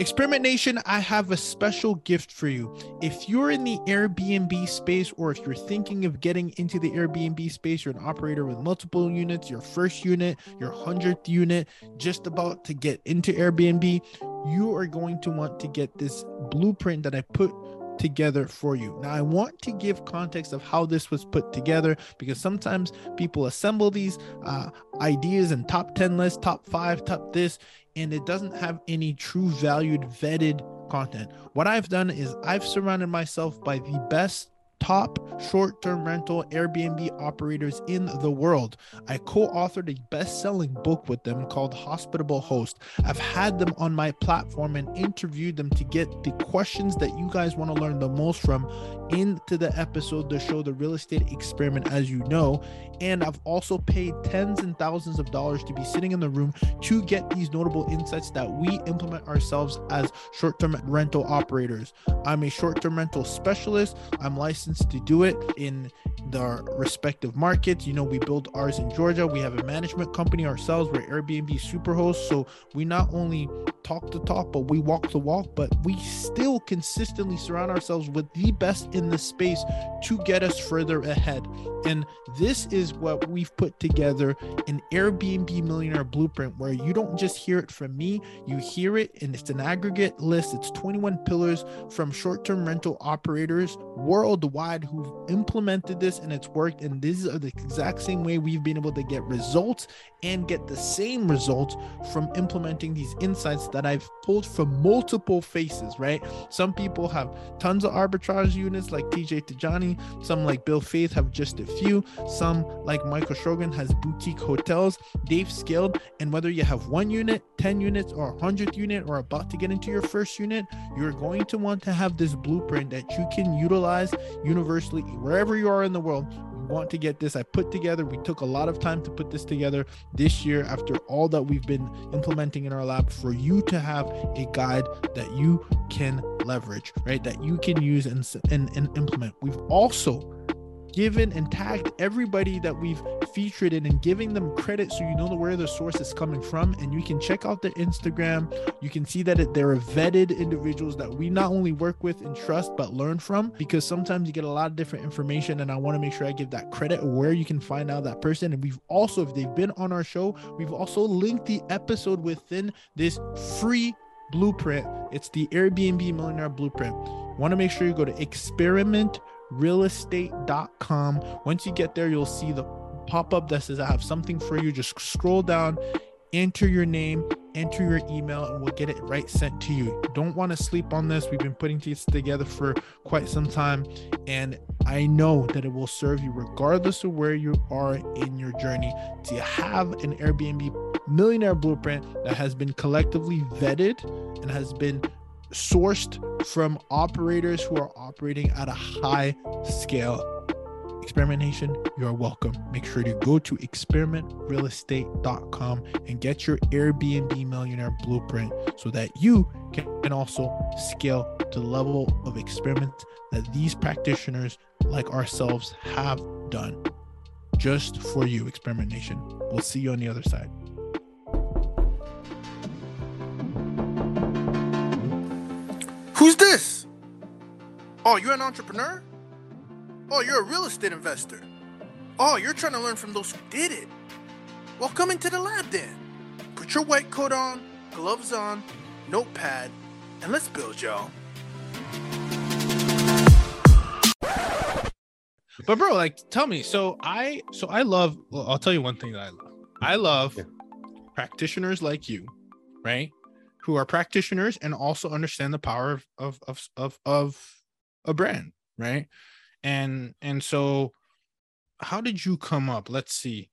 Experiment Nation, I have a special gift for you. If you're in the Airbnb space, or if you're thinking of getting into the Airbnb space, you're an operator with multiple units, your first unit, your 100th unit, just about to get into Airbnb, you are going to want to get this blueprint that I put together for you. Now, I want to give context of how this was put together because sometimes people assemble these uh, ideas and top 10 lists, top five, top this, and it doesn't have any true valued, vetted content. What I've done is I've surrounded myself by the best top short term rental Airbnb operators in the world. I co authored a best selling book with them called Hospitable Host. I've had them on my platform and interviewed them to get the questions that you guys want to learn the most from into the episode to show the real estate experiment, as you know. And I've also paid tens and thousands of dollars to be sitting in the room to get these notable insights that we implement ourselves as short term rental operators. I'm a short term rental specialist. I'm licensed to do it in the respective markets. You know, we build ours in Georgia. We have a management company ourselves. We're Airbnb superhosts. So we not only talk the talk, but we walk the walk, but we still consistently surround ourselves with the best in the space to get us further ahead. And this is what we've put together an Airbnb millionaire blueprint where you don't just hear it from me, you hear it and it's an aggregate list. It's 21 pillars from short term rental operators worldwide who've implemented this and it's worked. And this is the exact same way we've been able to get results and get the same results from implementing these insights that I've pulled from multiple faces, right? Some people have tons of arbitrage units like TJ Tajani, some like Bill Faith have just a few, some like Michael Shogun has boutique hotels. They've scaled, and whether you have one unit, 10 units, or 100 unit, or about to get into your first unit, you're going to want to have this blueprint that you can utilize universally wherever you are in the world want to get this. I put together, we took a lot of time to put this together this year after all that we've been implementing in our lab for you to have a guide that you can leverage, right? That you can use and, and, and implement. We've also given and tagged everybody that we've featured in and giving them credit so you know where the source is coming from and you can check out their instagram you can see that they're vetted individuals that we not only work with and trust but learn from because sometimes you get a lot of different information and i want to make sure i give that credit where you can find out that person and we've also if they've been on our show we've also linked the episode within this free blueprint it's the airbnb millionaire blueprint want to make sure you go to experiment realestate.com. Once you get there, you'll see the pop up that says, I have something for you. Just scroll down, enter your name, enter your email, and we'll get it right sent to you. Don't want to sleep on this. We've been putting this together for quite some time, and I know that it will serve you regardless of where you are in your journey to have an Airbnb millionaire blueprint that has been collectively vetted and has been sourced from operators who are operating at a high scale. Experiment Nation, you are welcome. Make sure to go to experimentrealestate.com and get your Airbnb millionaire blueprint so that you can also scale to the level of experiment that these practitioners like ourselves have done just for you, Experiment Nation. We'll see you on the other side. Who's this? Oh, you're an entrepreneur? Oh, you're a real estate investor. Oh, you're trying to learn from those who did it. Well, come into the lab then. Put your white coat on, gloves on, notepad, and let's build, y'all. But bro, like, tell me. So I, so I love. Well, I'll tell you one thing that I love. I love yeah. practitioners like you, right? who are practitioners and also understand the power of of of of, of a brand, right? And and so how did you come up? Let's see.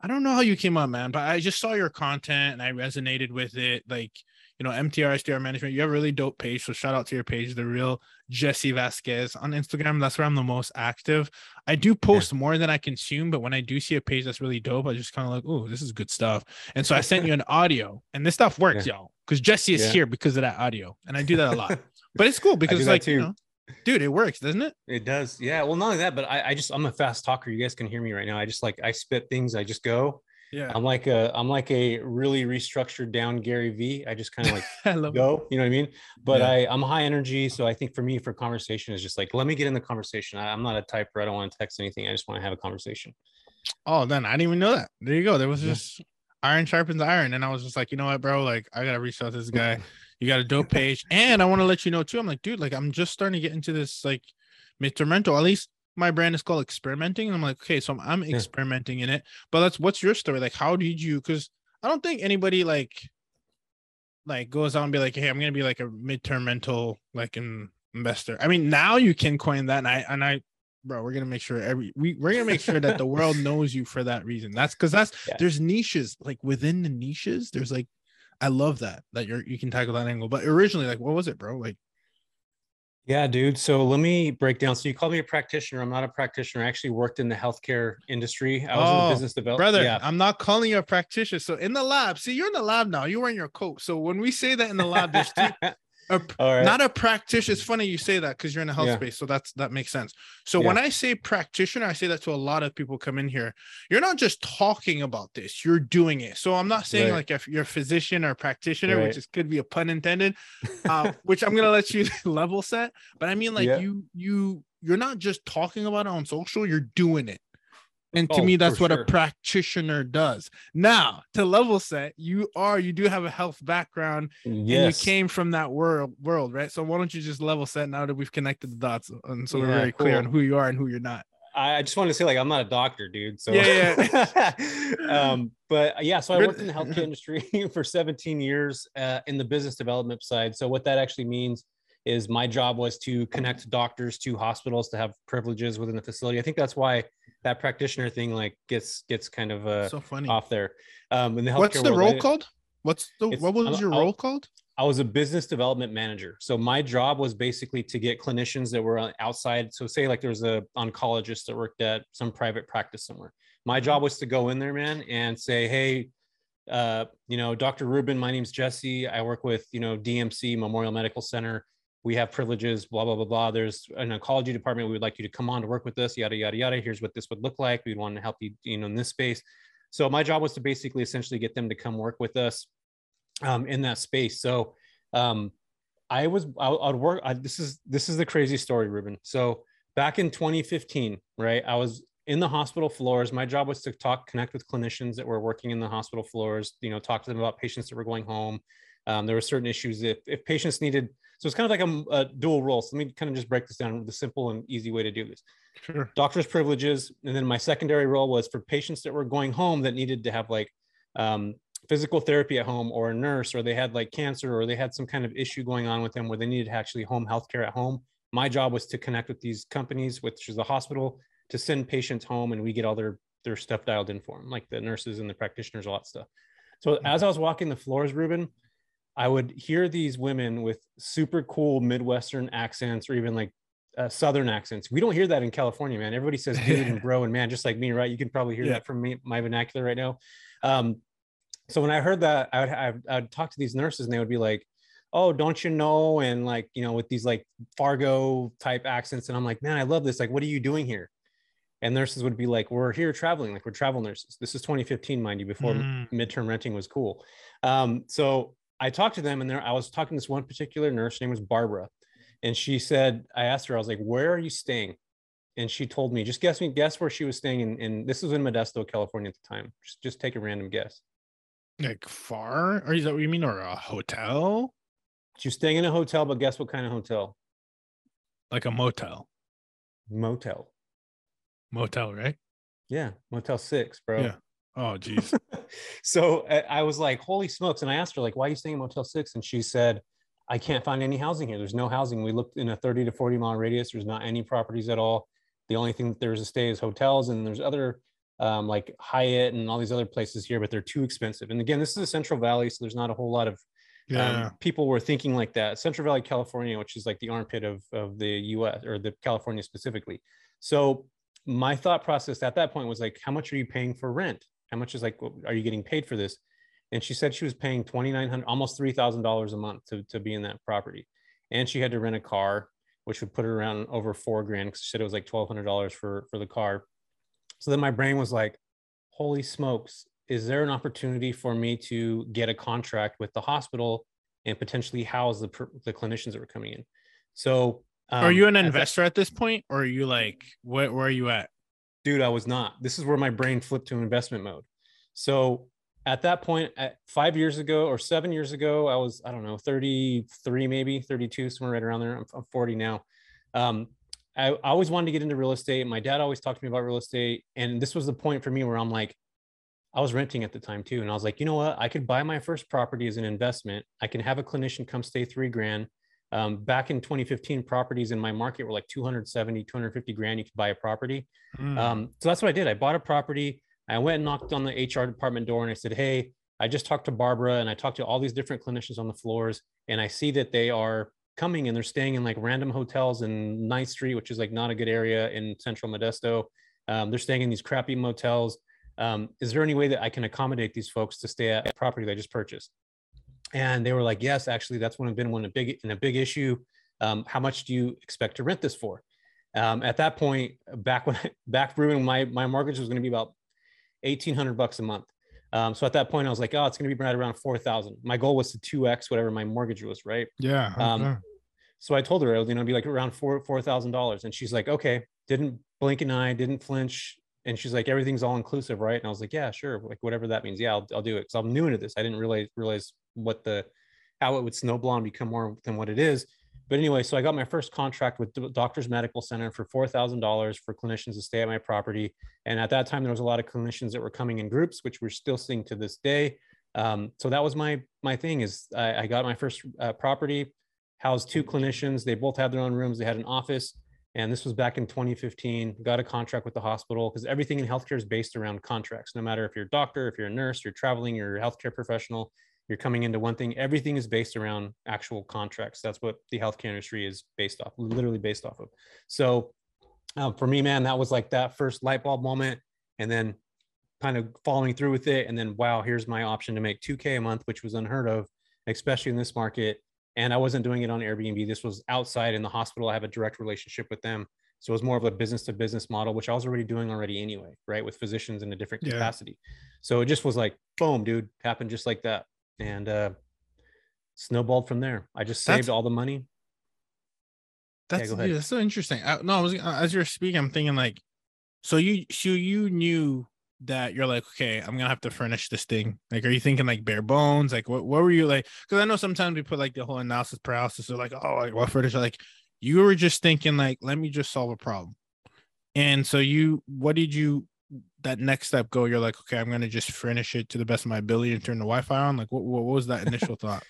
I don't know how you came up, man, but I just saw your content and I resonated with it. Like, you know, MTR STR management, you have a really dope page. So shout out to your page, the real Jesse Vasquez on Instagram. That's where I'm the most active. I do post yeah. more than I consume, but when I do see a page that's really dope, I just kind of like, oh, this is good stuff. And so I sent you an audio, and this stuff works, yeah. y'all, because Jesse is yeah. here because of that audio, and I do that a lot. but it's cool because like you know, dude, it works, doesn't it? It does. Yeah. Well, not only that, but I, I just I'm a fast talker. You guys can hear me right now. I just like I spit things. I just go Yeah. I'm like a I'm like a really restructured down Gary V. I just kind of like I love it. go, you know what I mean? But Yeah. I I'm high energy, so I think for me for conversation is just like let me get in the conversation. I, I'm not a typer. I don't want to text anything. I just want to have a conversation. Oh, then I didn't even know that. There you go. There was Yeah. just iron sharpens iron. And I was just like, you know what, bro? Like, I gotta reach out to this guy. You got a dope page. And I want to let you know too. I'm like, dude, like I'm just starting to get into this like midterm rental. At least my brand is called experimenting. And I'm like, okay, so I'm, I'm Yeah. experimenting in it. But that's what's your story? Like, how did you because I don't think anybody like like goes out and be like, hey, I'm gonna be like a midterm rental like an investor. I mean, now you can coin that and I and I bro, we're gonna make sure every we, we're gonna make sure that the world knows you for that reason. That's because that's Yeah. there's niches like within the niches. There's like, I love that that you're you can tackle that angle. But originally, like, what was it, bro? Like, Yeah, dude. So let me break down. So you called me a practitioner. I'm not a practitioner. I actually worked in the healthcare industry. I was in Oh, the business development. brother, Yeah. I'm not calling you a practitioner. So in the lab, see, you're in the lab now. You're wearing your coat. So when we say that in the lab, there's two, a, right. not a practitioner. It's funny you say that because you're in the health Yeah. space, so that's that makes sense. So when I say practitioner, I say that to a lot of people come in here. You're not just talking about this; you're doing it. So I'm not saying Right. like if you're a physician or a practitioner, Right. which is could be a pun intended, uh, which I'm gonna let you level set. But I mean, like Yeah. you you you're not just talking about it on social; you're doing it. And to Oh, me, that's what sure. a practitioner does. Now, to level set, you are you do have a health background and you came from that world world right so why don't you just level set now that we've connected the dots and so we're Yeah, very clear on who you are and who you're not I just wanted to say, like, I'm not a doctor, dude. So Yeah, um, but yeah, so I worked in the healthcare industry for 17 years uh, in the business development side. So what that actually means is my job was to connect doctors to hospitals to have privileges within the facility. I think that's why that practitioner thing like gets gets kind of uh, so funny off there. Um, in the healthcare what's the world, role I- called what's the what was I'm- your I'll- role called I was a business development manager. So my job was basically to get clinicians that were outside. So say like there was a oncologist that worked at some private practice somewhere. My job was to go in there, man, and say, hey, uh, you know, Dr. Rubin, my name's Jesse. I work with, you know, DMC Memorial Medical Center. We have privileges, blah, blah, blah, blah. There's an oncology department. We would like you to come on to work with us, yada, yada, yada. Here's what this would look like. We'd want to help you, you know, in this space. So my job was to basically essentially get them to come work with us um, in that space. So um, I was I, I'd work. I, this is this is the crazy story, Ruben. So back in 2015, right? I was in the hospital floors. My job was to talk, connect with clinicians that were working in the hospital floors. You know, talk to them about patients that were going home. Um, there were certain issues if if patients needed. So it's kind of like a, a dual role. So let me kind of just break this down. The simple and easy way to do this sure doctor's privileges and then my secondary role was for patients that were going home that needed to have like um, physical therapy at home or a nurse or they had like cancer or they had some kind of issue going on with them where they needed actually home health care at home my job was to connect with these companies which is the hospital to send patients home and we get all their their stuff dialed in for them like the nurses and the practitioners all that stuff so as i was walking the floors ruben i would hear these women with super cool midwestern accents or even like uh, southern accents. We don't hear that in California, man. Everybody says dude and bro and man, just like me, right? You can probably hear Yeah. that from me, my vernacular right now. Um, so when I heard that, I would, I would, I would talk to these nurses and they would be like, "Oh, don't you know?" And like, you know, with these like Fargo type accents, and I'm like, "Man, I love this. Like, what are you doing here?" And nurses would be like, "We're here traveling. Like, we're travel nurses. This is 2015, mind you, before Mm. midterm renting was cool." Um, so I talked to them, and there I was talking to this one particular nurse. Her name was Barbara, and she said, I asked her, I was like, "Where are you staying?" And she told me, "Just guess me, guess where she was staying." And, in this was in Modesto, California at the time. Just just take a random guess. like far or is that what you mean or a hotel She was staying in a hotel, but guess what kind of hotel? like a motel Motel. motel right Yeah, Motel Six, bro. Yeah. Oh geez so I I was like, holy smokes. And I asked her, like, why are you staying in Motel 6? And she said, I can't find any housing here. There's no housing. We looked in a 30 to 40 mile radius. There's not any properties at all. The only thing that there's a stay is hotels, and there's other um, like Hyatt and all these other places here, but they're too expensive. And again, this is a Central Valley, so there's not a whole lot of yeah um, people were thinking like that. Central Valley, California, which is like the armpit of, of the US or the California specifically. So my thought process at that point was like, how much are you paying for rent? How much is like, are you getting paid for this? And she said she was paying 2,900, almost $3,000 a month to, to be in that property. And she had to rent a car, which would put her around over four grand. Cause she said it was like $1,200 for, for the car. So then my brain was like, holy smokes, is there an opportunity for me to get a contract with the hospital and potentially house the the clinicians that were coming in? So, um, are you an investor at, that, at, this point, or are you like, where, where are you at? Dude, I was not. This is where my brain flipped to investment mode. So at that point, at five years ago or seven years ago, I was I don't know 33 maybe 32 somewhere right around there. I'm, I'm 40 now. Um, I, I always wanted to get into real estate. My dad always talked to me about real estate, and this was the point for me where I'm like, I was renting at the time too, and I was like, you know what? I could buy my first property as an investment. I can have a clinician come stay three grand. Um, back in 2015, properties in my market were like 270, 250 grand. You could buy a property. Mm. Um, so that's what I did. I bought a property. I went and knocked on the HR department door and I said, Hey, I just talked to Barbara and I talked to all these different clinicians on the floors, and I see that they are coming and they're staying in like random hotels in Ninth Street, which is like not a good area in central Modesto. Um, they're staying in these crappy motels. Um, is there any way that I can accommodate these folks to stay at a property that I just purchased? And they were like, yes, actually, that's one of been one a big in a big issue. Um, how much do you expect to rent this for? Um, at that point, back when back when my my mortgage was going to be about eighteen hundred bucks a month. Um, so at that point, I was like, oh, it's going to be right around 4,000. My goal was to 2X whatever my mortgage was, right? Yeah. Um, so I told her, you know, be like around four, $4,000. And she's like, okay, didn't blink an eye, didn't flinch. And she's like, everything's all inclusive, right? And I was like, yeah, sure. Like whatever that means. Yeah, I'll, I'll do it. Cause I'm new into this. I didn't realize, realize what the, how it would snowball and become more than what it is. But anyway, so I got my first contract with Doctors Medical Center for $4,000 for clinicians to stay at my property. And at that time, there was a lot of clinicians that were coming in groups, which we're still seeing to this day. Um, so that was my my thing is I, I got my first uh, property, housed two clinicians. They both had their own rooms. They had an office. And this was back in 2015. Got a contract with the hospital because everything in healthcare is based around contracts. No matter if you're a doctor, if you're a nurse, you're traveling, you're a healthcare professional, you're coming into one thing everything is based around actual contracts. That's what the healthcare industry is based off literally based off of. So um, for me man that was like that first light bulb moment and then kind of following through with it and then wow here's my option to make 2k a month which was unheard of especially in this market. And i wasn't doing it on airbnb. This was outside in the hospital. I have a direct relationship with them. So it was more of a business to business model which i was already doing already anyway right with physicians in a different yeah. capacity. So it just was like boom dude happened just like that and uh, snowballed from there. I just saved that's, all the money. That's yeah, that's so interesting. I, no, I was as you're speaking, I'm thinking like, so you so you knew that you're like, okay, I'm gonna have to furnish this thing. Like, are you thinking like bare bones? Like, what what were you like? Because I know sometimes we put like the whole analysis paralysis. So like, oh, like what furniture? Like, you were just thinking like, let me just solve a problem. And so you, what did you that next step go? You're like, okay, I'm gonna just furnish it to the best of my ability and turn the Wi-Fi on. Like, what what was that initial thought?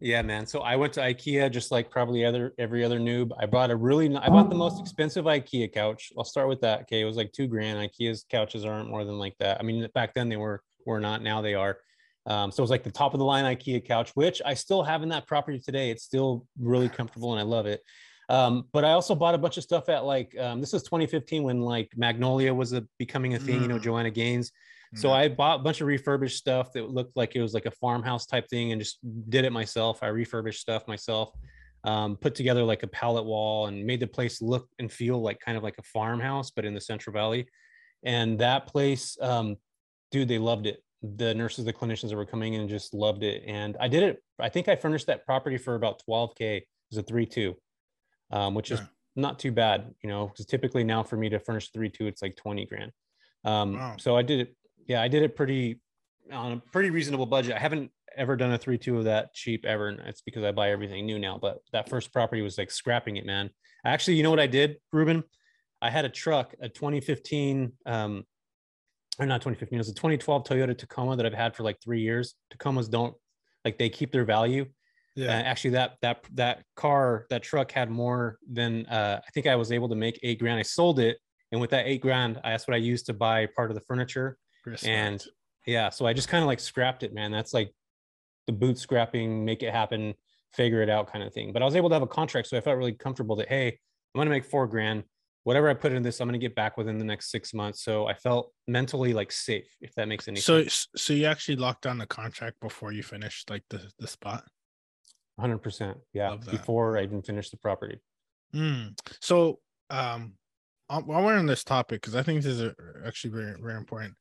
Yeah, man. So I went to IKEA just like probably other every other noob. I bought a really I bought the most expensive IKEA couch. I'll start with that. Okay, it was like two grand. IKEA's couches aren't more than like that. I mean, back then they were were not. Now they are. Um, so it was like the top of the line IKEA couch, which I still have in that property today. It's still really comfortable and I love it. Um, but I also bought a bunch of stuff at like um, this was 2015 when like Magnolia was a, becoming a thing. Mm. You know, mm. Joanna Gaines. So I bought a bunch of refurbished stuff that looked like it was like a farmhouse type thing, and just did it myself. I refurbished stuff myself, um, put together like a pallet wall, and made the place look and feel like kind of like a farmhouse, but in the Central Valley. And that place, um, dude, they loved it. The nurses, the clinicians that were coming in, just loved it. And I did it. I think I furnished that property for about 12k. It was a three-two um, which is not too bad, you know, because typically now for me to furnish three two, it's like 20 grand. Um, wow. So I did it. Yeah, I did it pretty on a pretty reasonable budget. I haven't ever done a three two of that cheap ever. And it's because I buy everything new now. But that first property was like scrapping it, man. Actually, you know what I did, Ruben? I had a truck, a 2015, um, or not 2015, it was a 2012 Toyota Tacoma that I've had for like three years. Tacomas don't like they keep their value. Yeah. Uh, actually, that that that car, that truck had more than uh, I think I was able to make eight grand. I sold it, and with that eight grand, I, that's what I used to buy part of the furniture. Respect. And yeah, so I just kind of like scrapped it, man. That's like the boot scrapping, make it happen, figure it out kind of thing. But I was able to have a contract, so I felt really comfortable that hey, I'm gonna make four grand. Whatever I put in this, I'm gonna get back within the next six months. So I felt mentally like safe, if that makes any so, sense. So, so you actually locked down the contract before you finished like the the spot. 100% yeah before i even finished the property mm. so um while we're on this topic because i think this is actually very very important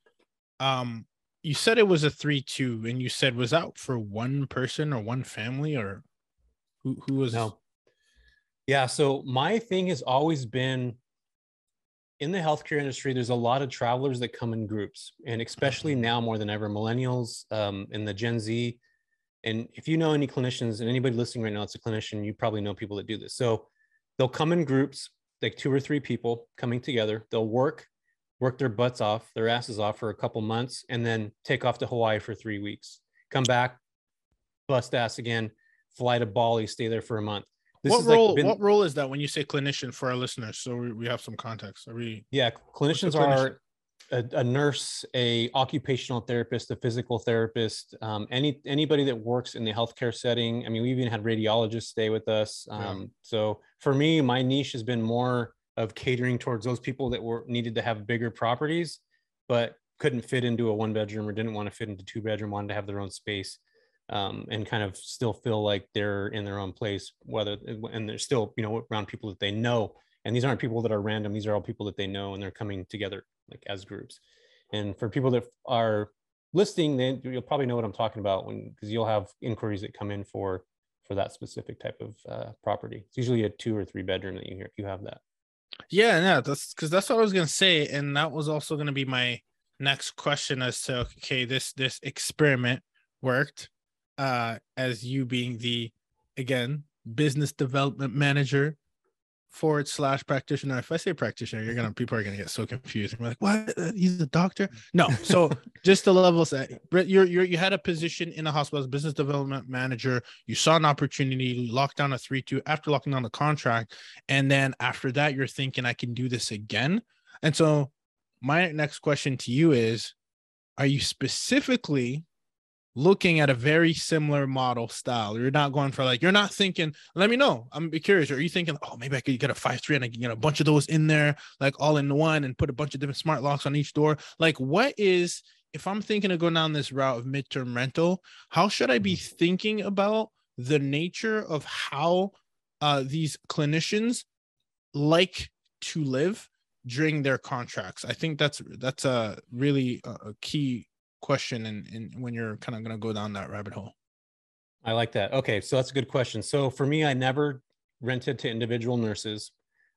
um you said it was a three two, and you said was out for one person or one family or who who was no. Yeah, so my thing has always been in the healthcare industry. There's a lot of travelers that come in groups, and especially Mm-hmm. now more than ever, millennials um, and the Gen Z. And if you know any clinicians and anybody listening right now, it's a clinician, you probably know people that do this. So they'll come in groups, like two or three people coming together. They'll work, work their butts off, their asses off for a couple months, and then take off to Hawaii for three weeks. Come back, bust ass again, fly to Bali, stay there for a month. This what has, like, role been- what role is that when you say clinician for our listeners so we, we have some context are we Yeah, clinicians clinician? are a, a nurse, a occupational therapist, a physical therapist, um, any anybody that works in the healthcare setting. I mean, we even had radiologists stay with us. Yeah. Um, So for me, my niche has been more of catering towards those people that were needed to have bigger properties, but couldn't fit into a one bedroom or didn't want to fit into two bedroom, wanted to have their own space. Um, and kind of still feel like they're in their own place, whether and they're still, you know, around people that they know and these aren't people that are random these are all people that they know and they're coming together like as groups. And for people that are listing, then you'll probably know what i'm talking about when because you'll have inquiries that come in for for that specific type of uh, property. It's usually a two or three bedroom that you hear you have that. Yeah, no, that's because that's what I was gonna say, and that was also gonna be my next question as to okay, this this experiment worked, uh, as you being the again business development manager forward slash practitioner. If I say practitioner, you're gonna people are gonna get so confused. We're like, what? Uh, He's a doctor? No. So just to level set, Brett, you're you're you had a position in a hospital as business development manager. You saw an opportunity, you locked down a three two after locking down the contract, and then after that, you're thinking I can do this again. And so my next question to you is, are you specifically looking at a very similar model style. You're not going for like, you're not thinking, let me know. I'm be curious. Are you thinking, oh, maybe I could get a five three and I can get a bunch of those in there, like all in one and put a bunch of different smart locks on each door? Like, what is if I'm thinking of going down this route of midterm rental, how should I be thinking about the nature of how uh, these clinicians like to live during their contracts? I think that's that's a really uh, a key question and in, when you're kind of going to go down that rabbit hole. I like that. Okay, so that's a good question. So for me, I never rented to individual nurses.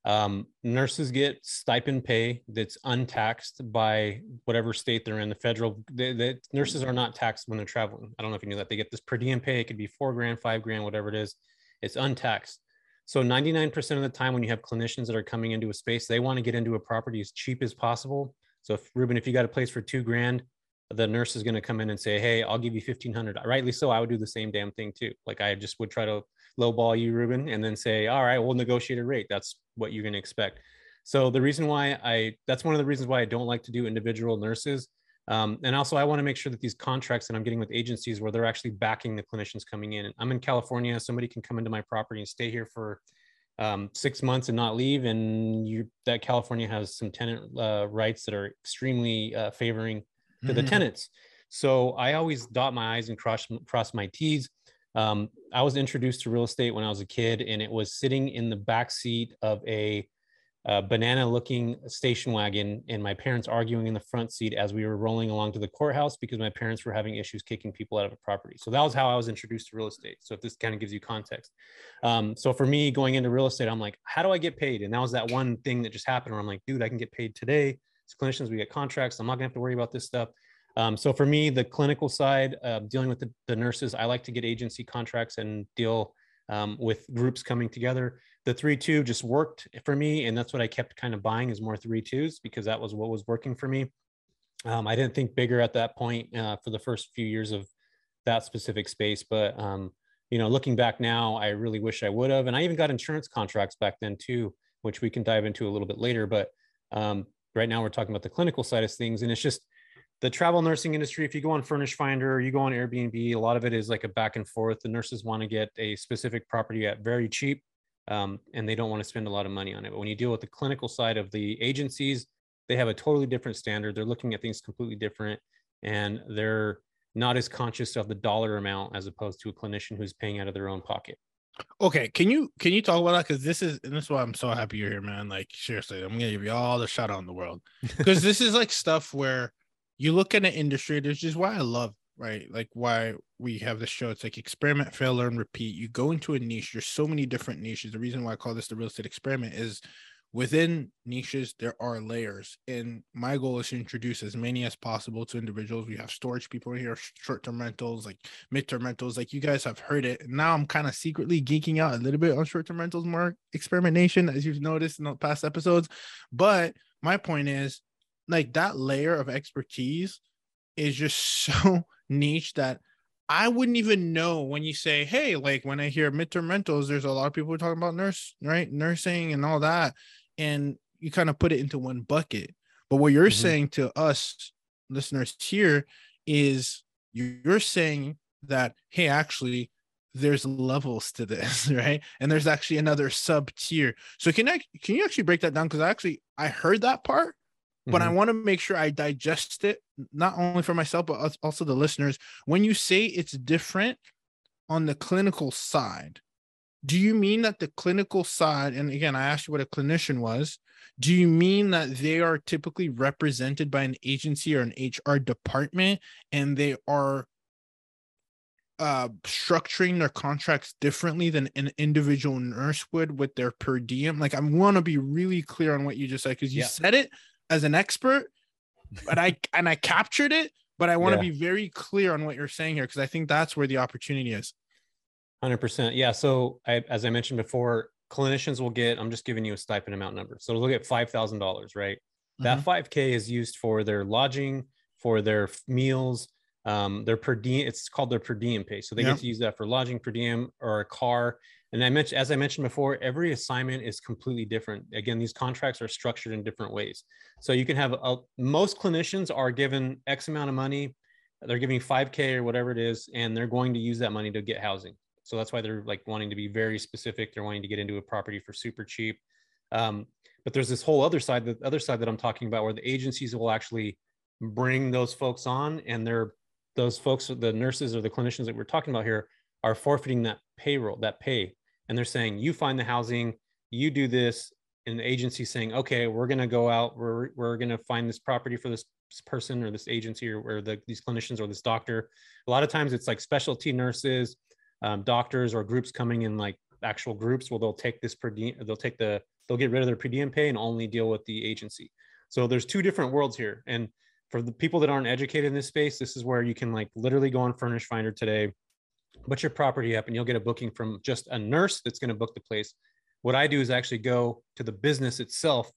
Um, nurses get stipend pay that's untaxed by whatever state they're in. The federal the, the nurses are not taxed when they're traveling. I don't know if you knew that. They get this per diem pay. It could be four grand, five grand, whatever it is. It's untaxed. So 99% of the time when you have clinicians that are coming into a space, they want to get into a property as cheap as possible. So if Ruben, if you got a place for two grand, the nurse is going to come in and say, Hey, I'll give you 1500. Rightly so. I would do the same damn thing too. Like I just would try to lowball you, Ruben, and then say, all right, we'll negotiate a rate. That's what you're going to expect. So the reason why I, that's one of the reasons why I don't like to do individual nurses. Um, and also I want to make sure that these contracts that I'm getting with agencies where they're actually backing the clinicians coming in. I'm in California. Somebody can come into my property and stay here for um, six months and not leave. And you, that California has some tenant uh, rights that are extremely uh, favoring to the Mhm. tenants. So I always dot my I's and cross cross my T's. Um, I was introduced to real estate when I was a kid, and it was sitting in the back seat of a, uh banana-looking station wagon, and my parents arguing in the front seat as we were rolling along to the courthouse because my parents were having issues kicking people out of a property. So that was how I was introduced to real estate. So if this kind of gives you context, um, so for me going into real estate, I'm like, how do I get paid? And that was that one thing that just happened where I'm like, dude, I can get paid today. As clinicians, we get contracts. I'm not gonna have to worry about this stuff. Um, so for me, the clinical side, uh, dealing with the, the, nurses, I like to get agency contracts and deal um, with groups coming together. The three two just worked for me, and that's what I kept kind of buying is more three twos because that was what was working for me. Um, I didn't think bigger at that point uh, for the first few years of that specific space, but um, you know, looking back now, I really wish I would have. And I even got insurance contracts back then too, which we can dive into a little bit later. But um, right now, we're talking about the clinical side of things, and it's just the travel nursing industry, if you go on Furnish Finder, or you go on Airbnb, a lot of it is like a back and forth. The nurses want to get a specific property at very cheap, um, and they don't want to spend a lot of money on it. But when you deal with the clinical side of the agencies, they have a totally different standard. They're looking at things completely different, and they're not as conscious of the dollar amount as opposed to a clinician who's paying out of their own pocket. Okay, can you can you talk about that? Because this is and this is why I'm so happy you're here, man. Like seriously, I'm gonna give you all the shout out in the world because this is like stuff where you look at an industry, there's just why I love right? Like why we have this show. It's like experiment, fail, learn, repeat. You go into a niche. There's so many different niches. The reason why I call this the real estate experiment is within niches there are layers and my goal is to introduce as many as possible to individuals. We have storage people here short-term rentals like mid-term rentals like you guys have heard it. Now i'm kind of secretly geeking out a little bit on short-term rentals more experimentation as you've noticed in the past episodes. But my point is like that layer of expertise is just so niche that I wouldn't even know when you say, hey, like when I hear midterm rentals, there's a lot of people talking about nurse, right? Nursing and all that and you kind of put it into one bucket. But what you're mm-hmm. saying to us listeners here is you're saying that, hey, actually, there's levels to this, right? And there's actually another sub tier. So can I can you actually break that down? Because I actually I heard that part, but mm-hmm. I want to make sure I digest it not only for myself but also the listeners. When you say it's different on the clinical side, do you mean that the clinical side and again i asked you what a clinician was do you mean that they are typically represented by an agency or an hr department and they are uh structuring their contracts differently than an individual nurse would with their per diem like i want to be really clear on what you just said because you yeah. said it as an expert but i and i captured it but i want to yeah. be very clear on what you're saying here because i think that's where the opportunity is Hundred percent. Yeah. So I, as I mentioned before, clinicians will get. I'm just giving you a stipend amount number. So five thousand dollars. Right. Mm-hmm. That five k is used for their lodging, for their meals, um, their per diem. It's called their per diem pay. So they get to use that for lodging, per diem, or a car. And I mentioned, as I mentioned before, every assignment is completely different. Again, these contracts are structured in different ways. So you can have a, most clinicians are given X amount of money. They're giving 5K or whatever it is, and they're going to use that money to get housing. So that's why they're like wanting to be very specific. They're wanting to get into a property for super cheap. Um, but there's this whole other side, the other side that I'm talking about, where the agencies will actually bring those folks on, and they're those folks, the nurses or the clinicians that we're talking about here, are forfeiting that payroll, that pay, and they're saying, "You find the housing, you do this," and the agency saying, "Okay, we're going to go out, we're we're going to find this property for this person or this agency or, or the, these clinicians or this doctor." A lot of times, it's like specialty nurses um, doctors or groups coming in like actual groups well they'll take this per diem they'll take the they'll get rid of their per diem pay and only deal with the agency. So there's two different worlds here. And for the people that aren't educated in this space this is where you can like literally go on furnish finder today put your property up and you'll get a booking from just a nurse that's going to book the place. What i do is actually go to the business itself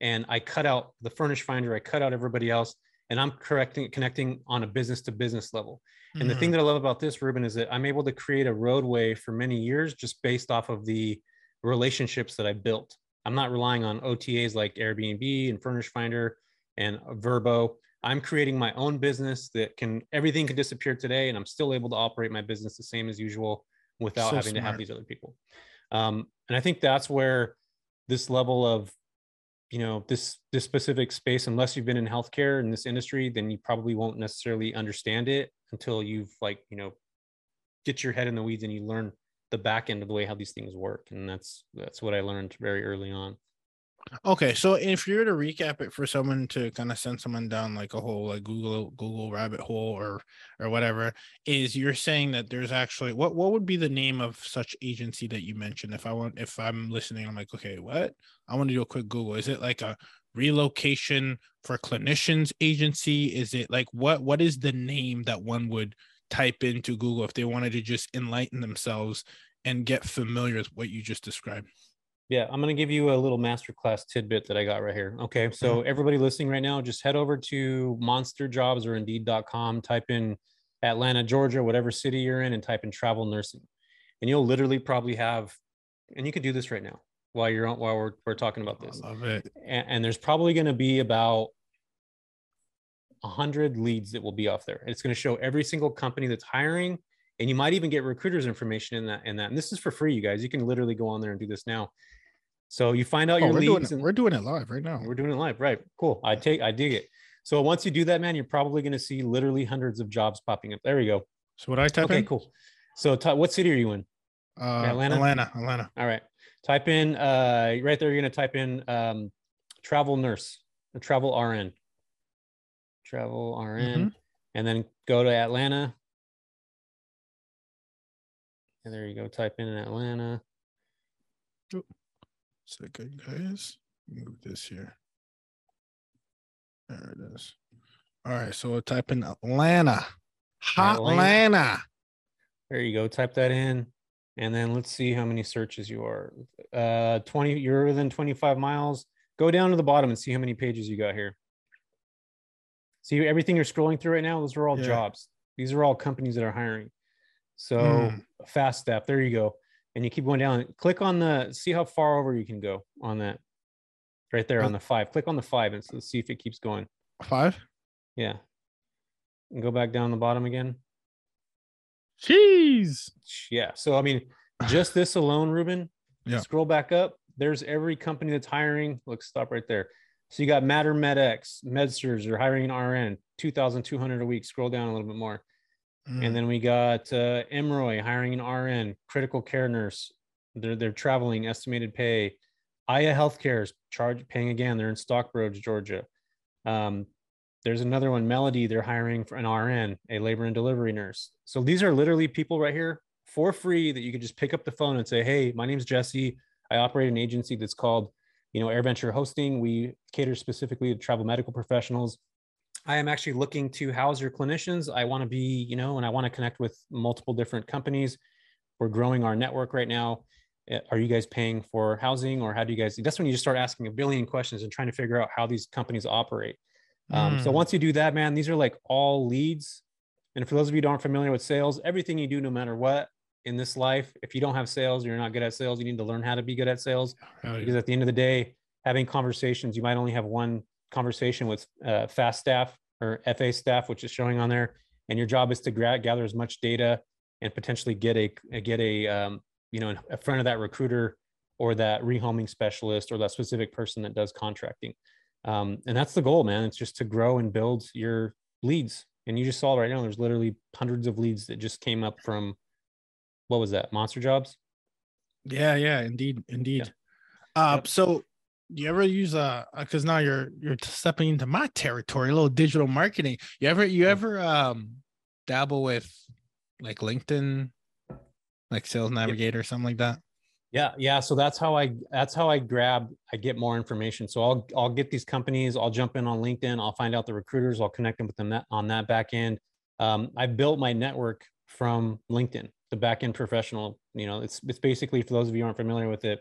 and i cut out the furnish finder i cut out everybody else and i'm correcting connecting on a business to business level and mm-hmm. the thing mm-hmm. that I love about this, Ruben, is that I'm able to create a roadway for many years just based off of the relationships that I built. I'm not relying on OTAs like Airbnb and Furnish Finder and Vrbo. I'm creating my own business that can everything can disappear today, and I'm still able to operate my business the same as usual without so having smart. to have these other people. Um, and I think that's where this level of you know this this specific space unless you've been in healthcare in this industry then you probably won't necessarily understand it until you've like you know get your head in the weeds and you learn the back end of the way how these things work. And that's that's what i learned very early on okay so if you were to recap it for someone to kind of send someone down like a whole like google google rabbit hole or or whatever is you're saying that there's actually what what would be the name of such agency that you mentioned? If i want if i'm listening i'm like okay what? I want to do a quick google. Is it like a relocation for clinicians agency? Is it like what what is the name that one would type into google if they wanted to just enlighten themselves and get familiar with what you just described yeah i'm going to give you a little masterclass tidbit that i got right here okay so mm-hmm. everybody listening right now just head over to monsterjobs or indeed.com type in atlanta georgia whatever city you're in and type in travel nursing and you'll literally probably have and you could do this right now while you're on while we're, we're talking about this. I love it. And, and there's probably going to be about a hundred leads that will be off there. It's going to show every single company that's hiring, and you might even get recruiters information in that. In that, and this is for free, you guys. You can literally go on there and do this now. So you find out oh, your we're leads. Doing it, and, we're doing it live right now. We're doing it live, right? Cool. I take, I dig it. So once you do that, man, you're probably going to see literally hundreds of jobs popping up. There we go. So what I type okay, in? cool. So t- what city are you in? Uh, Atlanta. Atlanta. Atlanta. All right type in uh, right there. You're going to type in um, travel nurse, travel RN, travel RN, mm-hmm. and then go to Atlanta. And there you go. Type in Atlanta. Oh, second, guys. Move this here. There it is. All right, so we'll type in Atlanta. Hot Atlanta. There you go. Type that in. And then let's see how many searches you are. Uh 20, you're within 25 miles. Go down to the bottom and see how many pages you got here. See everything you're scrolling through right now, those are all yeah. jobs. These are all companies that are hiring. So mm. fast step. There you go. And you keep going down. Click on the see how far over you can go on that. Right there on the five. Click on the five and so see if it keeps going. Five? Yeah. And go back down the bottom again. Jeez. Yeah. So I mean, just this alone, Ruben. Yeah. Scroll back up. There's every company that's hiring. Look, stop right there. So you got Matter MedX, MedSurg, they're hiring an RN, 2,200 a week. Scroll down a little bit more. Mm. And then we got uh, Emory hiring an RN, critical care nurse. They're, they're traveling, estimated pay. Aya Healthcare is charge paying again. They're in Stockbridge, Georgia. Um, there's another one, Melody. They're hiring for an RN, a labor and delivery nurse. So these are literally people right here for free that you can just pick up the phone and say, "Hey, my name's Jesse. I operate an agency that's called, you know, AirVenture Hosting. We cater specifically to travel medical professionals. I am actually looking to house your clinicians. I want to be, you know, and I want to connect with multiple different companies. We're growing our network right now. Eh, are you guys paying for housing, or how do you guys? That's when you just start asking a billion questions and trying to figure out how these companies operate." Um, mm. So once you do that, man, these are like all leads. And for those of you who aren't familiar with sales, everything you do, no matter what in this life, if you don't have sales, you're not good at sales. You need to learn how to be good at sales. Oh, yeah. Because at the end of the day, having conversations, you might only have one conversation with uh, Fastaff or FA staff, which is showing on there. And your job is to gather as much data and potentially get a get a um, you know in front of that recruiter or that rehoming specialist or that specific person that does contracting. Um, and that's the goal, man. It's just to grow and build your leads. And you just saw right now, there's literally hundreds of leads that just came up from what was that? Monster Jobs. Yeah, yeah, indeed, indeed. Yeah. Uh, yep. so you ever use a because now you're you're stepping into my territory, a little digital marketing. You ever you ever um dabble with like LinkedIn, like Sales Navigator, yep. something like that? Yeah, yeah. So that's how I that's how I grab I get more information. So I'll I'll get these companies. I'll jump in on LinkedIn. I'll find out the recruiters. I'll connect them with them that, on that back end. Um, I built my network from LinkedIn, the back end professional. You know, it's it's basically for those of you aren't familiar with it.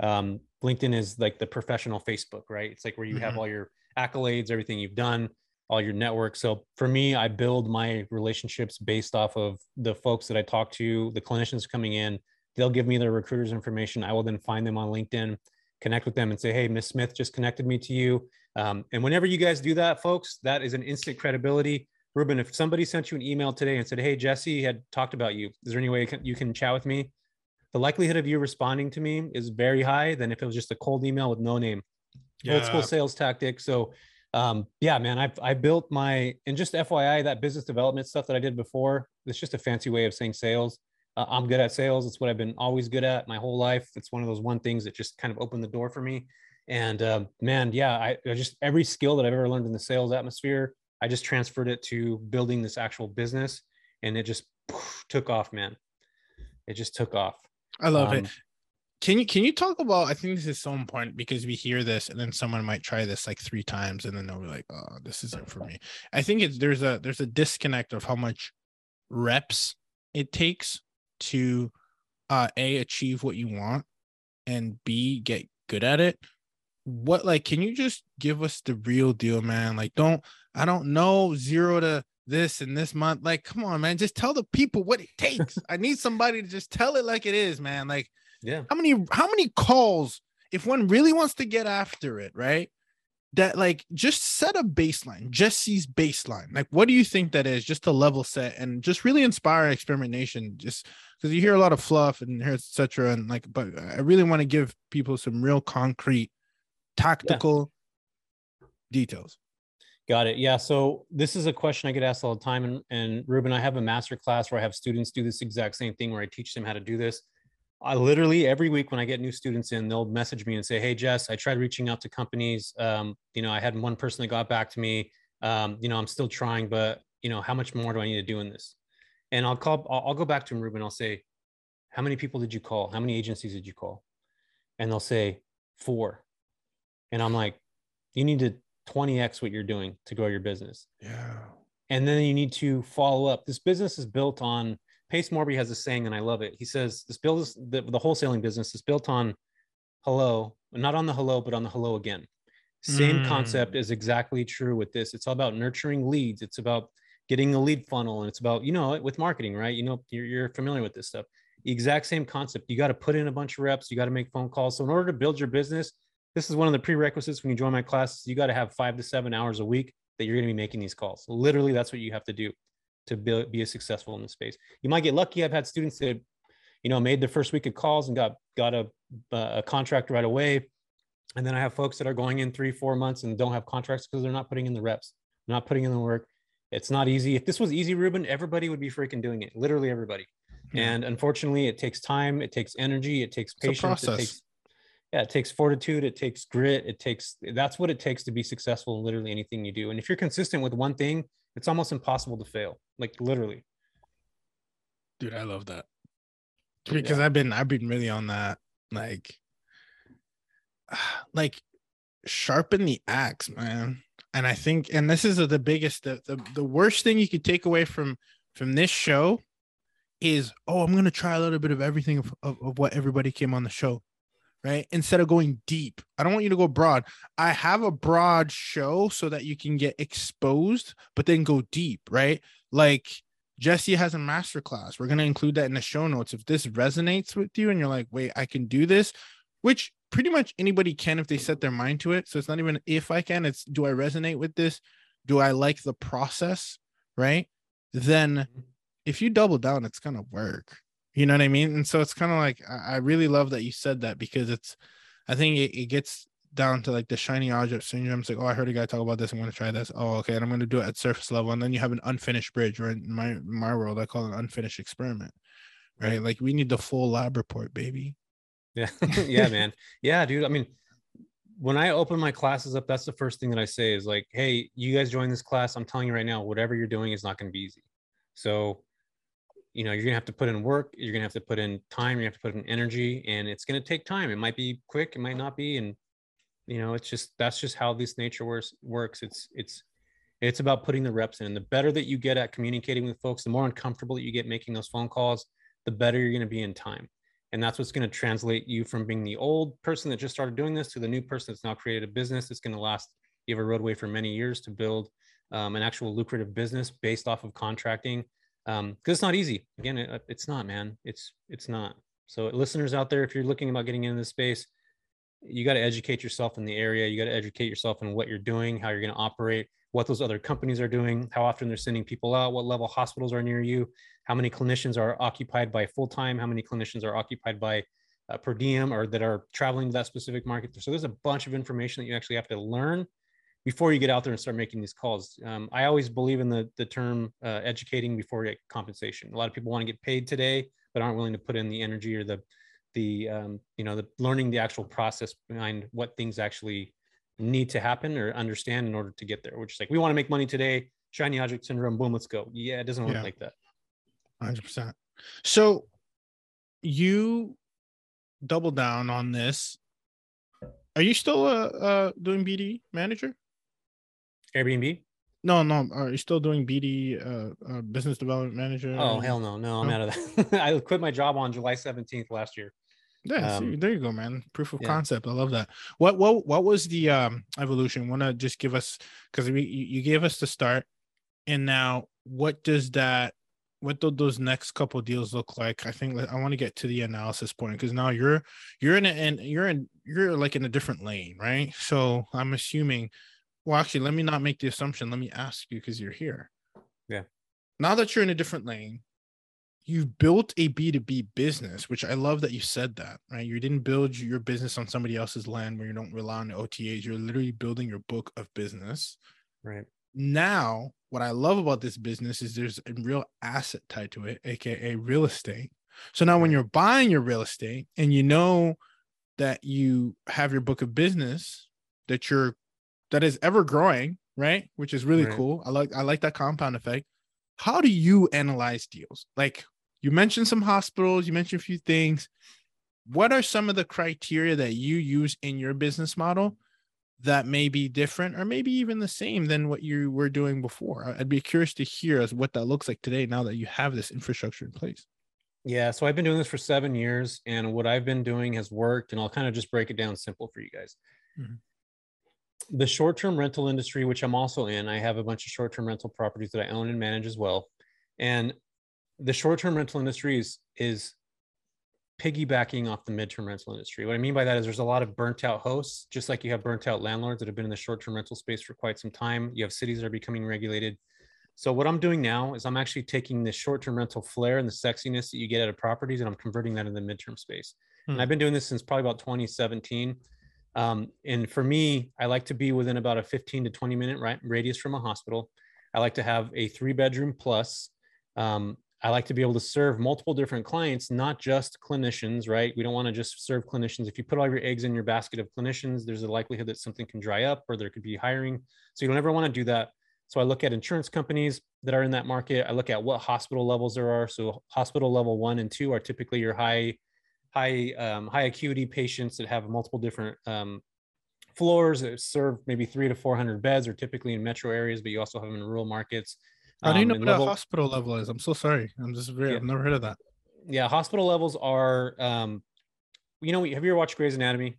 Um, LinkedIn is like the professional Facebook, right? It's like where you mm-hmm. have all your accolades, everything you've done, all your network. So for me, I build my relationships based off of the folks that I talk to, the clinicians coming in They'll give me their recruiter's information. I will then find them on LinkedIn, connect with them, and say, "Hey, Miss Smith just connected me to you." Um, and whenever you guys do that, folks, that is an instant credibility. Ruben, if somebody sent you an email today and said, "Hey, Jesse had talked about you. Is there any way you can, you can chat with me?" The likelihood of you responding to me is very high than if it was just a cold email with no name. Yeah. Old school sales tactic. So, um, yeah, man, I I built my and just FYI that business development stuff that I did before. It's just a fancy way of saying sales uh, I'm good at sales. It's what I've been always good at my whole life. It's one of those one things that just kind of opened the door for me. And uh, man, yeah, I, I just every skill that I've ever learned in the sales atmosphere, I just transferred it to building this actual business, and it just poof, took off, man. It just took off. I love um, it. Can you can you talk about? I think this is so important because we hear this, and then someone might try this like three times, and then they'll be like, "Oh, this isn't for me." I think it's there's a there's a disconnect of how much reps it takes to uh a achieve what you want and b get good at it what like can you just give us the real deal man like don't i don't know zero to this and this month like come on man just tell the people what it takes. I need somebody to just tell it like it is man like yeah. how many how many calls if one really wants to get after it right that like just set a baseline jesse's baseline. Like what do you think that is? Just a level set and just really inspire experimentation just because you hear a lot of fluff and etc and like but i really want to give people some real concrete tactical yeah. details got it yeah so this is a question i get asked all the time and, and ruben i have a master class where i have students do this exact same thing where i teach them how to do this I literally every week when I get new students in, they'll message me and say, "Hey, Jess, I tried reaching out to companies. Um, you know, I had one person that got back to me. um, you know, I'm still trying, but you know, how much more do I need to do in this? And I'll call, I'll, I'll go back to him, Ruben. I'll say, how many people did you call? How many agencies did you call? And they'll say four. And I'm like, you need to 20x what you're doing to grow your business. Yeah. And then you need to follow up. This business is built on Pace Morby has a saying, and I love it. He says this build the, the wholesaling business is built on hello, not on the hello, but on the hello again. Same Mm. concept is exactly true with this. It's all about nurturing leads. It's about getting a lead funnel, and it's about you know with marketing, right? You know you're, you're familiar with this stuff. The exact same concept. You got to put in a bunch of reps. You got to make phone calls. So in order to build your business, this is one of the prerequisites when you join my classes. You got to have five to seven hours a week that you're going to be making these calls. Literally, that's what you have to do to be, be successful in the space. You might get lucky. I've had students that, you know, made their first week of calls and got got a a contract right away, and then I have folks that are going in three four months and don't have contracts because they're not putting in the reps, not putting in the work. It's not easy. If this was easy, Ruben, everybody would be freaking doing it. Literally everybody. Yeah. And unfortunately, it takes time. It takes energy. It takes patience. It takes yeah, it takes fortitude. It takes grit. It takes that's what it takes to be successful in literally anything you do. And if you're consistent with one thing, it's almost impossible to fail. Like literally. dude i love that because i've been i've been really on that like like sharpen the axe man and i think and this is the biggest the, the the worst thing you could take away from from this show is oh i'm gonna try a little bit of everything of, of, of what everybody came on the show right instead of going deep i don't want you to go broad i have a broad show so that you can get exposed but then go deep right like Jesse has a masterclass. We're going to include that in the show notes. If this resonates with you and you're like, wait, I can do this, which pretty much anybody can if they set their mind to it. So it's not even if I can, it's do I resonate with this? Do I like the process? Right. Then mm-hmm. if you double down, it's going to work. You know what I mean? And so it's kind of like, I really love that you said that because it's, I think it, it gets down to like the shiny object syndrome. It's like, oh, I heard a guy talk about this. I'm going to try this. Oh, okay. And I'm going to do it at surface level. And then you have an unfinished bridge, or in my my world, I call it an unfinished experiment. Right. Like we need the full lab report, baby. Yeah. yeah, man. Yeah, dude. I mean, when I open my classes up, that's the first thing that I say is like, hey, you guys join this class. I'm telling you right now, whatever you're doing is not going to be easy. So, you know, you're to have to put in work, you're to have to put in time, you have to put in energy, and it's to take time. It might be quick, it might not be. And, you know, it's just that's just how this nature works works. It's it's it's about putting the reps in. And the better that you get at communicating with folks, the more uncomfortable that you get making those phone calls, the better you're going to be in time. And that's what's going to translate you from being the old person that just started doing this to the new person that's now created a business that's going to last. You have a roadway for many years to build um, an actual lucrative business based off of contracting. Because it's not easy. Again, it, it's not, man. It's it's not. So listeners out there, if you're looking about getting into this space, you got to educate yourself in the area. You got to educate yourself in what you're doing, how you're going to operate, what those other companies are doing, how often they're sending people out, what level hospitals are near you, how many clinicians are occupied by full time, how many clinicians are occupied by uh, per diem or that are traveling to that specific market. So there's a bunch of information that you actually have to learn before you get out there and start making these calls. Um, I always believe in the, the term uh, educating before you get compensation. A lot of people want to get paid today, but aren't willing to put in the energy or the the um, you know the learning the actual process behind what things actually need to happen or understand in order to get there which is like we want to make money today shiny object syndrome boom let's go yeah it doesn't work Yeah. like that 100%. So you double down on this. Are you still uh, uh doing BD manager? Airbnb No, no. Are you still doing BD uh, uh business development manager? oh hell no no i'm No. out of that i quit my job on july 17th last year Yeah, see, Um, there you go, man. Proof of yeah. concept. I love that. What what what was the um evolution? Want to just give us because we you, you gave us the start, and now what does that what do those next couple deals look like? I think I want to get to the analysis point because now you're you're in and you're in you're like in a different lane, right? So I'm assuming. Well, actually, let me not make the assumption. Let me ask you because you're here. Yeah. Now that you're in a different lane, you've built a B2B business, which I love that you said that, right? You didn't build your business on somebody else's land where you don't rely on the OTAs. You're literally building your book of business. right Now, what I love about this business is there's a real asset tied to it, aka real estate. So now when you're buying your real estate and you know that you have your book of business that you're that is ever growing, right? Which is really Right. cool. I like I like that compound effect. How do you analyze deals? Like you mentioned some hospitals, you mentioned a few things. What are some of the criteria that you use in your business model that may be different or maybe even the same than what you were doing before? I'd be curious to hear as what that looks like today now that you have this infrastructure in place. Yeah, so I've been doing this for seven years, and what I've been doing has worked. And I'll kind of just break it down simple for you guys. Mhm. The short-term rental industry, which I'm also in, I have a bunch of short-term rental properties that I own and manage as well. And the short-term rental industry is is piggybacking off the midterm rental industry. What I mean by that is there's a lot of burnt out hosts, just like you have burnt out landlords that have been in the short-term rental space for quite some time. You have cities that are becoming regulated. So what I'm doing now is I'm actually taking the short-term rental flair and the sexiness that you get out of properties, and I'm converting that into the midterm space. Hmm. And I've been doing this since probably about 2017. Um, and for me, I like to be within about a 15 to 20 minute radius from a hospital. I like to have a three bedroom plus. Um, I like to be able to serve multiple different clients, not just clinicians, right? We don't want to just serve clinicians. If you put all your eggs in your basket of clinicians, there's a likelihood that something can dry up or there could be hiring. So you don't ever want to do that. So I look at insurance companies that are in that market. I look at what hospital levels there are. So hospital level one and two are typically your high, high, um, high acuity patients that have multiple different um, floors that serve maybe three to 400 beds, or typically in metro areas, but you also have them in rural markets. How do you Um, know what level- a hospital level is? I'm so sorry. I'm just very, Yeah. I've never heard of that. yeah, hospital levels are, um, you know, have you ever watched Grey's Anatomy?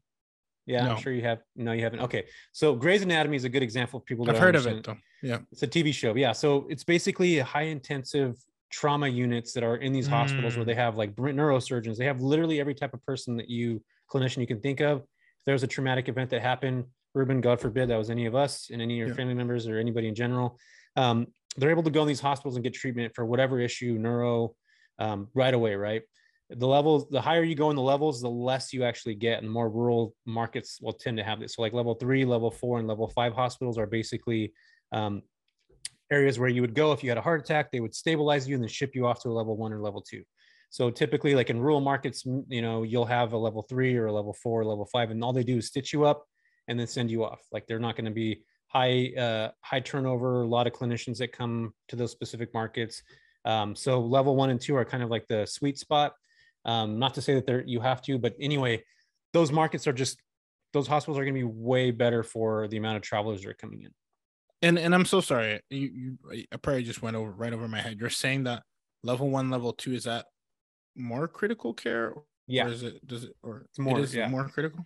Yeah, No. I'm sure you have. No, you haven't. Okay, so Grey's Anatomy is a good example of people that I've don't heard of it though. Yeah. It's a TV show. Yeah. So it's basically a high intensive trauma units that are in these hospitals where Mm. they have like neurosurgeons. They have literally every type of person that you, clinician, you can think of. If there's a traumatic event that happened, Ruben, God forbid that was any of us and any of your Yeah. family members or anybody in general, um, they're able to go in these hospitals and get treatment for whatever issue, neuro, um, right away, right? The levels, the higher you go in the levels, the less you actually get, and the more rural markets will tend to have this. So, like level three, level four, and level five hospitals are basically um, areas where you would go if you had a heart attack. They would stabilize you and then ship you off to a level one or level two. So typically, like in rural markets, you know, you'll have a level three or a level four, or level five, and all they do is stitch you up and then send you off. Like they're not going to be high uh, high turnover. A lot of clinicians that come to those specific markets. Um, so level one and two are kind of like the sweet spot. Um, not to say that they're you have to, but anyway, those markets are just those hospitals are going to be way better for the amount of travelers that are coming in. And and I'm so sorry. You, you I probably just went over right over my head. You're saying that level one, level two is that more critical care? Yeah. Or is it does it or It's more, it yeah. more critical?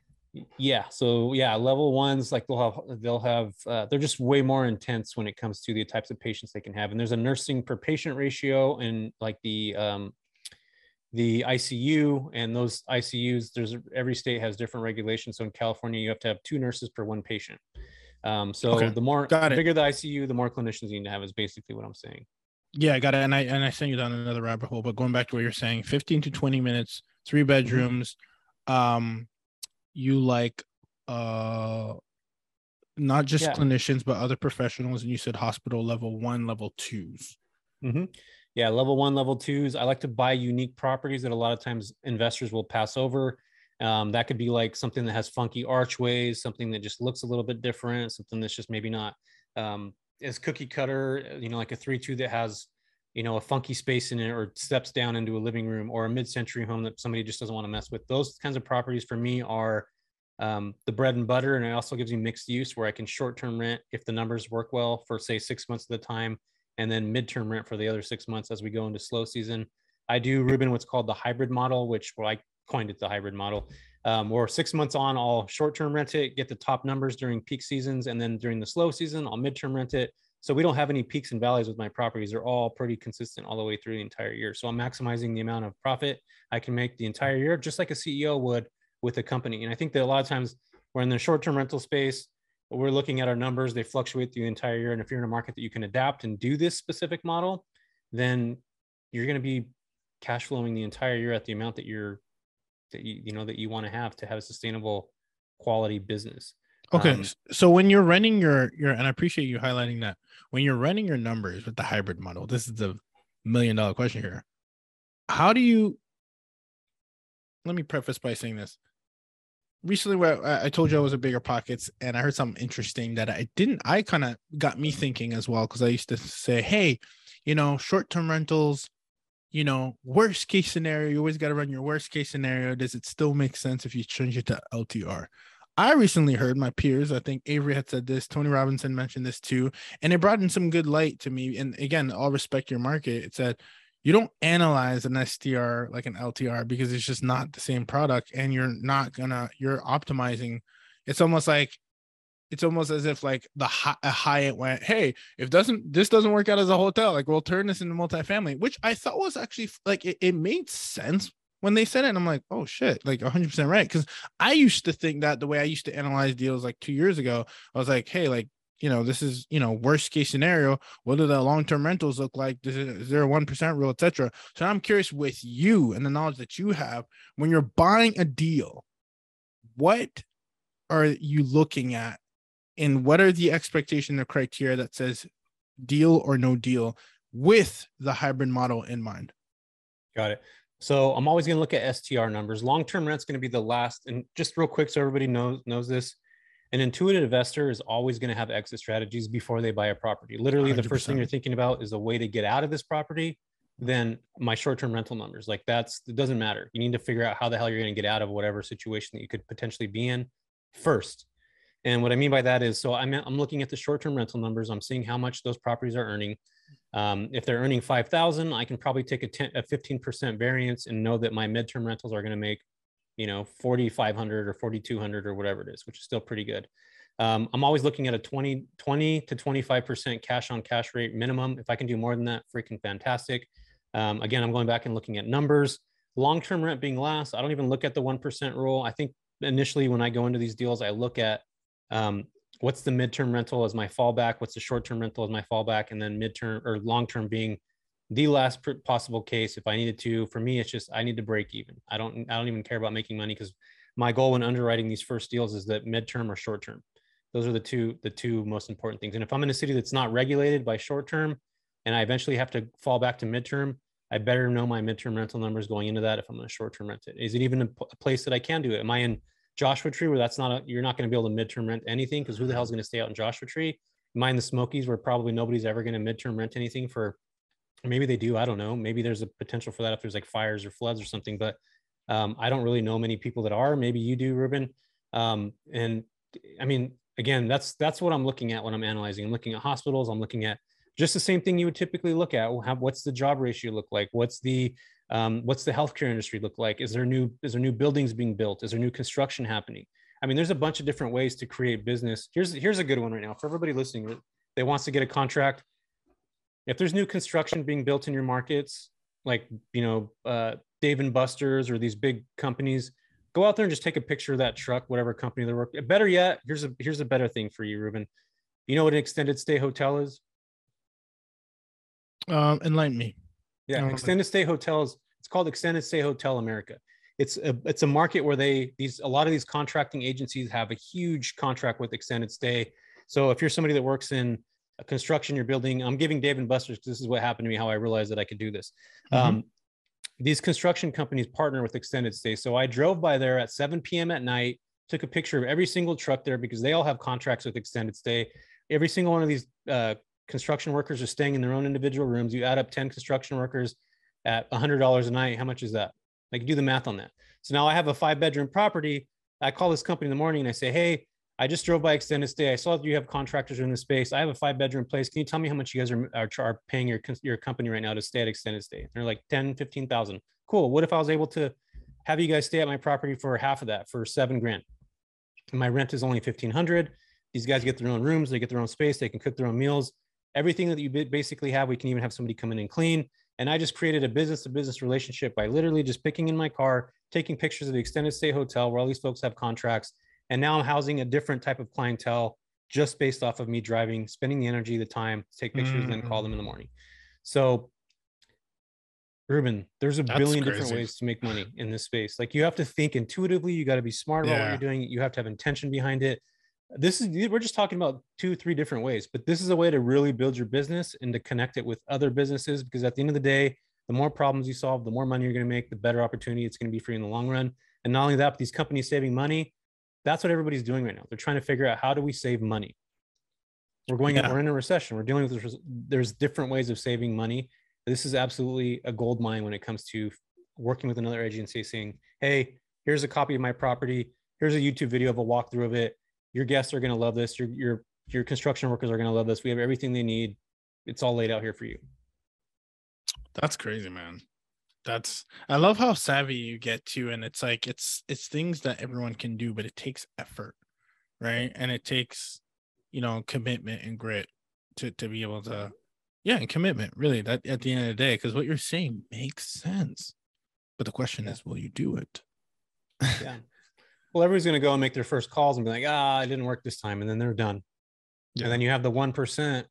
yeah so yeah level ones like they'll have they'll have uh, they're just way more intense when it comes to the types of patients they can have and there's a nursing per patient ratio and like the um the icu and those icus there's every state has different regulations so in california you have to have two nurses per one patient um so Okay, the more the bigger the icu the more clinicians you need to have is basically what i'm saying Yeah, I got it. And I and I sent you down another rabbit hole. But going back to what you're saying, 15 to 20 minutes, three bedrooms. Um, you like uh not just Yeah. clinicians, but other professionals. And you said hospital level one, level twos. hmm Yeah, level one, level twos. I like to buy unique properties that a lot of times investors will pass over. Um, that could be like something that has funky archways, something that just looks a little bit different, something that's just maybe not um, as cookie cutter. You know, like a three-two that has, you know, a funky space in it, or steps down into a living room, or a mid-century home that somebody just doesn't want to mess with. Those kinds of properties for me are um, the bread and butter, and it also gives you mixed use where I can short-term rent if the numbers work well for say six months at a time and then midterm rent for the other six months as we go into slow season. I do Ruben what's called the hybrid model, which I coined it the hybrid model. Um, where six months on, I'll short-term rent it, get the top numbers during peak seasons, and then during the slow season, I'll midterm rent it. So we don't have any peaks and valleys with my properties. They're all pretty consistent all the way through the entire year. So I'm maximizing the amount of profit I can make the entire year, just like a CEO would with a company. And I think that a lot of times we're in the short-term rental space, we're looking at our numbers they fluctuate the entire year and if you're in a market that you can adapt and do this specific model then you're going to be cash flowing the entire year at the amount that you're that you you know that you want to have to have a sustainable quality business Okay. Um, so when you're running your your and I appreciate you highlighting that. When you're running your numbers with the hybrid model, this is the million dollar question here. How do you let me preface by saying this. recently where I told you I was a BiggerPockets and I heard something interesting that I didn't I kind of got me thinking as well because I used to say, hey, you know, short-term rentals, you know, worst case scenario, you always got to run your worst case scenario. Does it still make sense if you change it to LTR? I recently heard my peers, I think Avery had said this, Tony Robinson mentioned this too, and it brought in some good light to me. And again, I'll respect your market. It said you don't analyze an STR like an LTR because it's just not the same product and you're not gonna you're optimizing. It's almost like it's almost as if like the high Hyatt went, hey, if doesn't this doesn't work out as a hotel, like we'll turn this into multifamily, which I thought was actually like it, it made sense when they said it. And I'm like, oh shit, like 100 percent right. Because I used to think that the way I used to analyze deals like two years ago, I was like, hey, like you know, this is, you know, worst case scenario. What do the long term rentals look like? Is, there a 1% rule, etc.? So I'm curious with you and the knowledge that you have when you're buying a deal, what are you looking at? And what are the expectation or criteria that says deal or no deal with the hybrid model in mind? Got it. So I'm always going to look at STR numbers. Long term rent's going to be the last. And just real quick, so everybody knows knows this an intuitive investor is always going to have exit strategies before they buy a property. Literally, 100%. the first thing you're thinking about is a way to get out of this property. Then my short-term rental numbers, like that's it doesn't matter. You need to figure out how the hell you're going to get out of whatever situation that you could potentially be in first. And what I mean by that is, so I'm I'm looking at the short-term rental numbers. I'm seeing how much those properties are earning. Um, if they're earning 5,000, I can probably take a, 10, a 15% variance and know that my midterm rentals are going to make you know 4500 or 4200 or whatever it is which is still pretty good. Um, i'm always looking at a 20 20 to 25% cash on cash rate minimum. If i can do more than that freaking fantastic. Um, again i'm going back and looking at numbers. Long-term rent being last i don't even look at the 1% rule. I think initially when i go into these deals i look at um, what's the midterm rental as my fallback what's the short-term rental as my fallback and then midterm or long-term being the last possible case if I needed to. For me, it's just I need to break even. I don't I don't even care about making money because my goal when underwriting these first deals is that midterm or short term. Those are the two the two most important things. And if I'm in a city that's not regulated by short term, and I eventually have to fall back to midterm, I better know my midterm rental numbers going into that if I'm going to short term rent it. Is it even a place that I can do it? Am I in Joshua Tree where that's not a, you're not going to be able to midterm rent anything because who the hell is going to stay out in Joshua Tree? Mind the Smokies where probably nobody's ever going to midterm rent anything for maybe they do. I don't know. Maybe there's a potential for that if there's like fires or floods or something. But um, I don't really know many people that are. Maybe you do, Ruben. Um, and I mean, again, that's that's what I'm looking at when I'm analyzing. I'm looking at hospitals. I'm looking at just the same thing you would typically look at. what's the job ratio look like? What's the um, what's the healthcare industry look like? Is there new is there new buildings being built? Is there new construction happening? I mean, there's a bunch of different ways to create business. Here's here's a good one right now for everybody listening that wants to get a contract if there's new construction being built in your markets, like you know uh, Dave and Buster's or these big companies, go out there and just take a picture of that truck, whatever company they're working. Better yet, here's a here's a better thing for you, Ruben. You know what an extended stay hotel is? Um, enlighten me. Yeah, extended stay hotels. It's called Extended Stay Hotel America. It's a it's a market where they these a lot of these contracting agencies have a huge contract with extended stay. So if you're somebody that works in a construction you're building. I'm giving Dave and Buster's because this is what happened to me, how I realized that I could do this. Mm-hmm. Um, these construction companies partner with extended stay. So I drove by there at 7 p.m. at night, took a picture of every single truck there because they all have contracts with extended stay. Every single one of these uh, construction workers are staying in their own individual rooms. You add up 10 construction workers at $100 a night. How much is that? Like do the math on that. So now I have a five bedroom property. I call this company in the morning and I say, Hey, I just drove by extended stay. I saw that you have contractors in the space. I have a five bedroom place. Can you tell me how much you guys are, are, are paying your, your company right now to stay at extended stay? They're like 10, 15,000. Cool. What if I was able to have you guys stay at my property for half of that for seven grand? And my rent is only 1500. These guys get their own rooms. They get their own space. They can cook their own meals. Everything that you basically have, we can even have somebody come in and clean. And I just created a business to business relationship by literally just picking in my car, taking pictures of the extended stay hotel where all these folks have contracts and now I'm housing a different type of clientele just based off of me driving, spending the energy, the time to take pictures, mm. and then call them in the morning. So, Ruben, there's a That's billion crazy. different ways to make money in this space. Like you have to think intuitively, you got to be smart about yeah. what you're doing, you have to have intention behind it. This is we're just talking about two, three different ways, but this is a way to really build your business and to connect it with other businesses because at the end of the day, the more problems you solve, the more money you're going to make, the better opportunity it's going to be for you in the long run. And not only that, but these companies saving money, that's what everybody's doing right now. They're trying to figure out how do we save money. We're going. Yeah. We're in a recession. We're dealing with. There's different ways of saving money. This is absolutely a gold mine when it comes to working with another agency, saying, "Hey, here's a copy of my property. Here's a YouTube video of a walkthrough of it. Your guests are going to love this. Your your your construction workers are going to love this. We have everything they need. It's all laid out here for you." That's crazy, man. That's I love how savvy you get to, and it's like it's it's things that everyone can do, but it takes effort, right? And it takes, you know, commitment and grit to to be able to, yeah, and commitment really. That at the end of the day, because what you're saying makes sense, but the question Yeah. is, will you do it? Yeah. well, everybody's going to go and make their first calls and be like, "Ah, it didn't work this time," and then they're done. Yeah. And then you have the one percent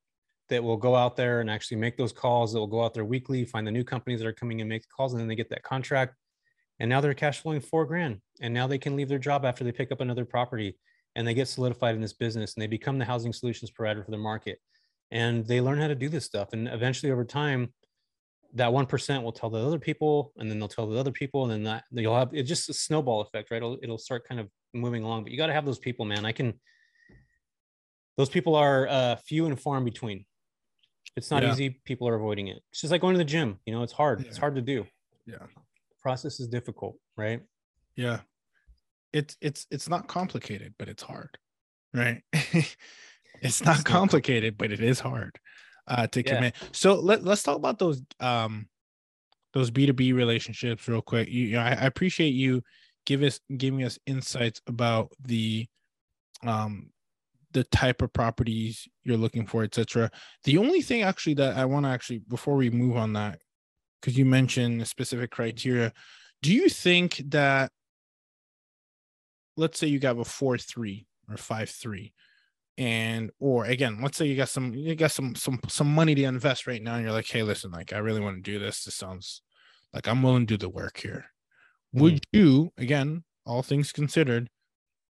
that will go out there and actually make those calls. That will go out there weekly, find the new companies that are coming and make the calls, and then they get that contract. And now they're cash flowing four grand, and now they can leave their job after they pick up another property, and they get solidified in this business, and they become the housing solutions provider for the market, and they learn how to do this stuff, and eventually over time, that one percent will tell the other people, and then they'll tell the other people, and then that you'll have it's just a snowball effect, right? It'll it'll start kind of moving along, but you got to have those people, man. I can. Those people are uh, few and far in between. It's not Yeah. easy. People are avoiding it. It's just like going to the gym. You know, it's hard. It's hard to do. Yeah. The process is difficult, right? Yeah. It's it's it's not complicated, but it's hard. Right? it's not not com- complicated, but it is hard uh to Yeah. commit. So let, let's talk about those um those B2B relationships real quick. You, you know, I, I appreciate you give us giving us insights about the um the type of properties you're looking for, etc. The only thing actually that I want to actually before we move on that, because you mentioned specific criteria, do you think that let's say you got a four three or five three, and or again, let's say you got some you got some some some money to invest right now, and you're like, hey, listen, like I really want to do this. This sounds like I'm willing to do the work here. Would you, again, all things considered,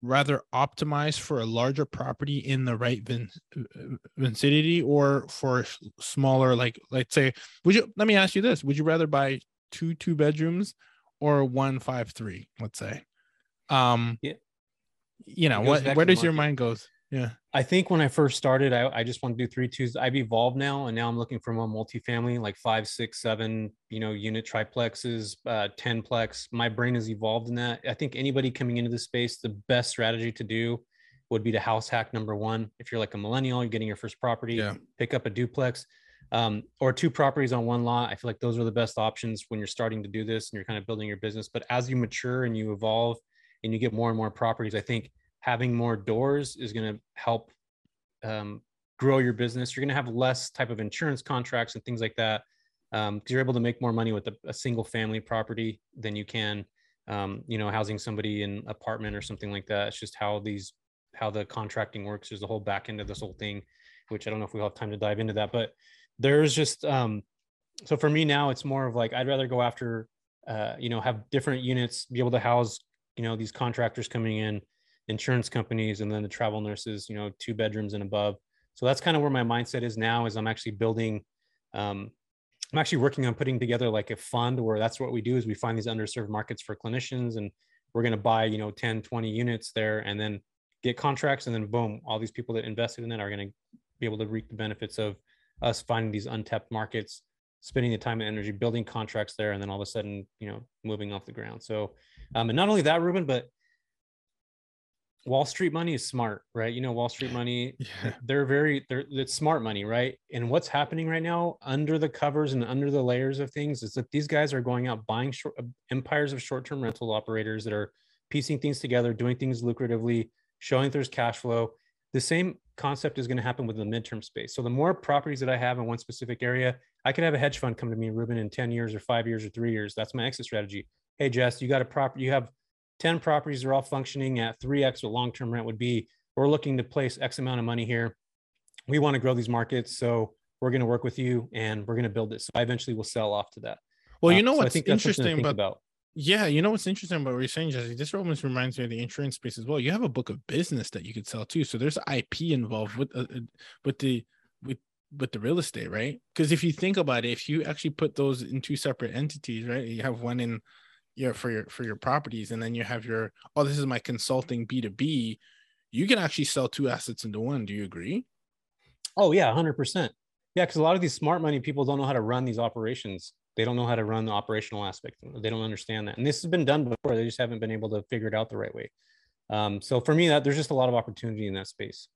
rather optimize for a larger property in the right vin- vicinity or for smaller like let's say would you let me ask you this would you rather buy two two bedrooms or one five three let's say um Yeah. you know what where does your mind goes yeah I think when I first started, I, I just want to do three twos. I've evolved now, and now I'm looking for more multifamily, like five, six, seven, you know, unit triplexes, uh, ten plex. My brain has evolved in that. I think anybody coming into the space, the best strategy to do would be to house hack number one. If you're like a millennial, you're getting your first property, Yeah. pick up a duplex. Um, or two properties on one lot. I feel like those are the best options when you're starting to do this and you're kind of building your business. But as you mature and you evolve and you get more and more properties, I think having more doors is going to help um, grow your business. You're going to have less type of insurance contracts and things like that because you're able to make more money with a, a single family property than you can, um, you know, housing somebody in apartment or something like that. It's just how these how the contracting works. There's the whole back end of this whole thing, which I don't know if we will have time to dive into that, but there's just um, so for me now it's more of like I'd rather go after uh, you know have different units, be able to house you know these contractors coming in insurance companies and then the travel nurses you know two bedrooms and above. So that's kind of where my mindset is now is i'm actually building um, i'm actually working on putting together like a fund where that's what we do is we find these underserved markets for clinicians and we're going to buy you know 10 20 units there and then get contracts and then boom all these people that invested in it are going to be able to reap the benefits of us finding these untapped markets spending the time and energy building contracts there and then all of a sudden you know moving off the ground. So um, and not only that ruben but Wall Street money is smart, right? You know, Wall Street money, yeah they're very, they're, it's smart money, right? And what's happening right now under the covers and under the layers of things is that these guys are going out buying short, uh, empires of short term rental operators that are piecing things together, doing things lucratively, showing there's cash flow. The same concept is going to happen with the midterm space. So the more properties that I have in one specific area, I could have a hedge fund come to me, Ruben, in 10 years or five years or three years. That's my exit strategy. Hey, Jess, you got a property, you have 10 properties are all functioning at 3x what long-term rent would be. We're looking to place X amount of money here. We want to grow these markets. So we're going to work with you and we're going to build it. So I eventually will sell off to that. well you Uh, know so I what's think that's something to interesting about about. Yeah, you know what's interesting about what you're saying, Jesse? This almost reminds me of the insurance space as well. You have a book of business that you could sell too, so there's IP involved with uh, uh, with the with with the real estate, right? Because if you think about it, if you actually put those in two separate entities, right? You have one in yeah for your for your properties and then you have your oh this is my consulting b2b you can actually sell two assets into one do you agree? Oh yeah 100% yeah because a lot of these smart money people don't know how to run these operations. They don't know how to run the operational aspect they don't understand that and this has been done before they just haven't been able to figure it out the right way. Um, so for me that there's just a lot of opportunity in that space.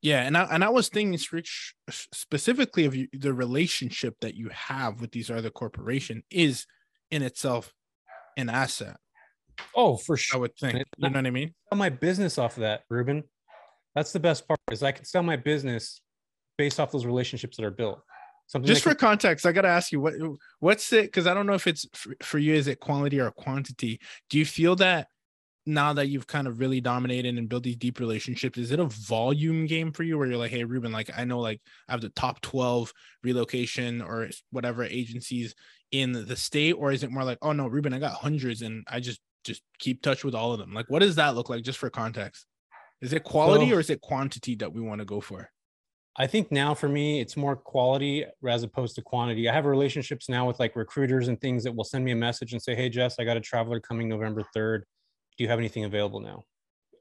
Yeah, and I and I was thinking Rich, specifically of you, the relationship that you have with these other corporation is in itself an asset. Oh, for sure. I would think. You know what I mean? Sell my business off of that, Ruben. That's the best part. Is I can sell my business based off those relationships that are built. Something Just for can... context, I got to ask you what what's it? Because I don't know if it's for, for you. Is it quality or quantity? Do you feel that now that you've kind of really dominated and built these deep relationships, is it a volume game for you where you're like, hey, Ruben, like I know like I have the top 12 relocation or whatever agencies in the state, or is it more like, oh no, Ruben, I got hundreds and I just just keep touch with all of them? Like, what does that look like just for context? Is it quality so, or is it quantity that we want to go for? I think now for me, it's more quality as opposed to quantity. I have relationships now with like recruiters and things that will send me a message and say, Hey, Jess, I got a traveler coming November 3rd do you have anything available now?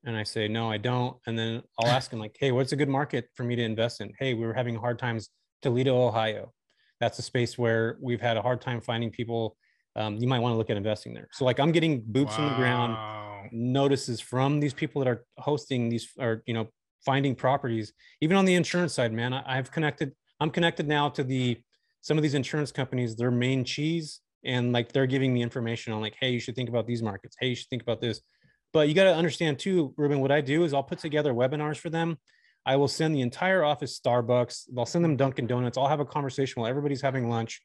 And I say, no, I don't. And then I'll ask him like, hey, what's a good market for me to invest in? Hey, we were having hard times, Toledo, Ohio. That's a space where we've had a hard time finding people. Um, you might want to look at investing there. So like I'm getting boots wow. on the ground notices from these people that are hosting these or, you know, finding properties, even on the insurance side, man, I, I've connected, I'm connected now to the, some of these insurance companies, their main cheese and like they're giving me information on like hey you should think about these markets hey you should think about this but you got to understand too ruben what i do is i'll put together webinars for them i will send the entire office starbucks i'll send them dunkin donuts i'll have a conversation while everybody's having lunch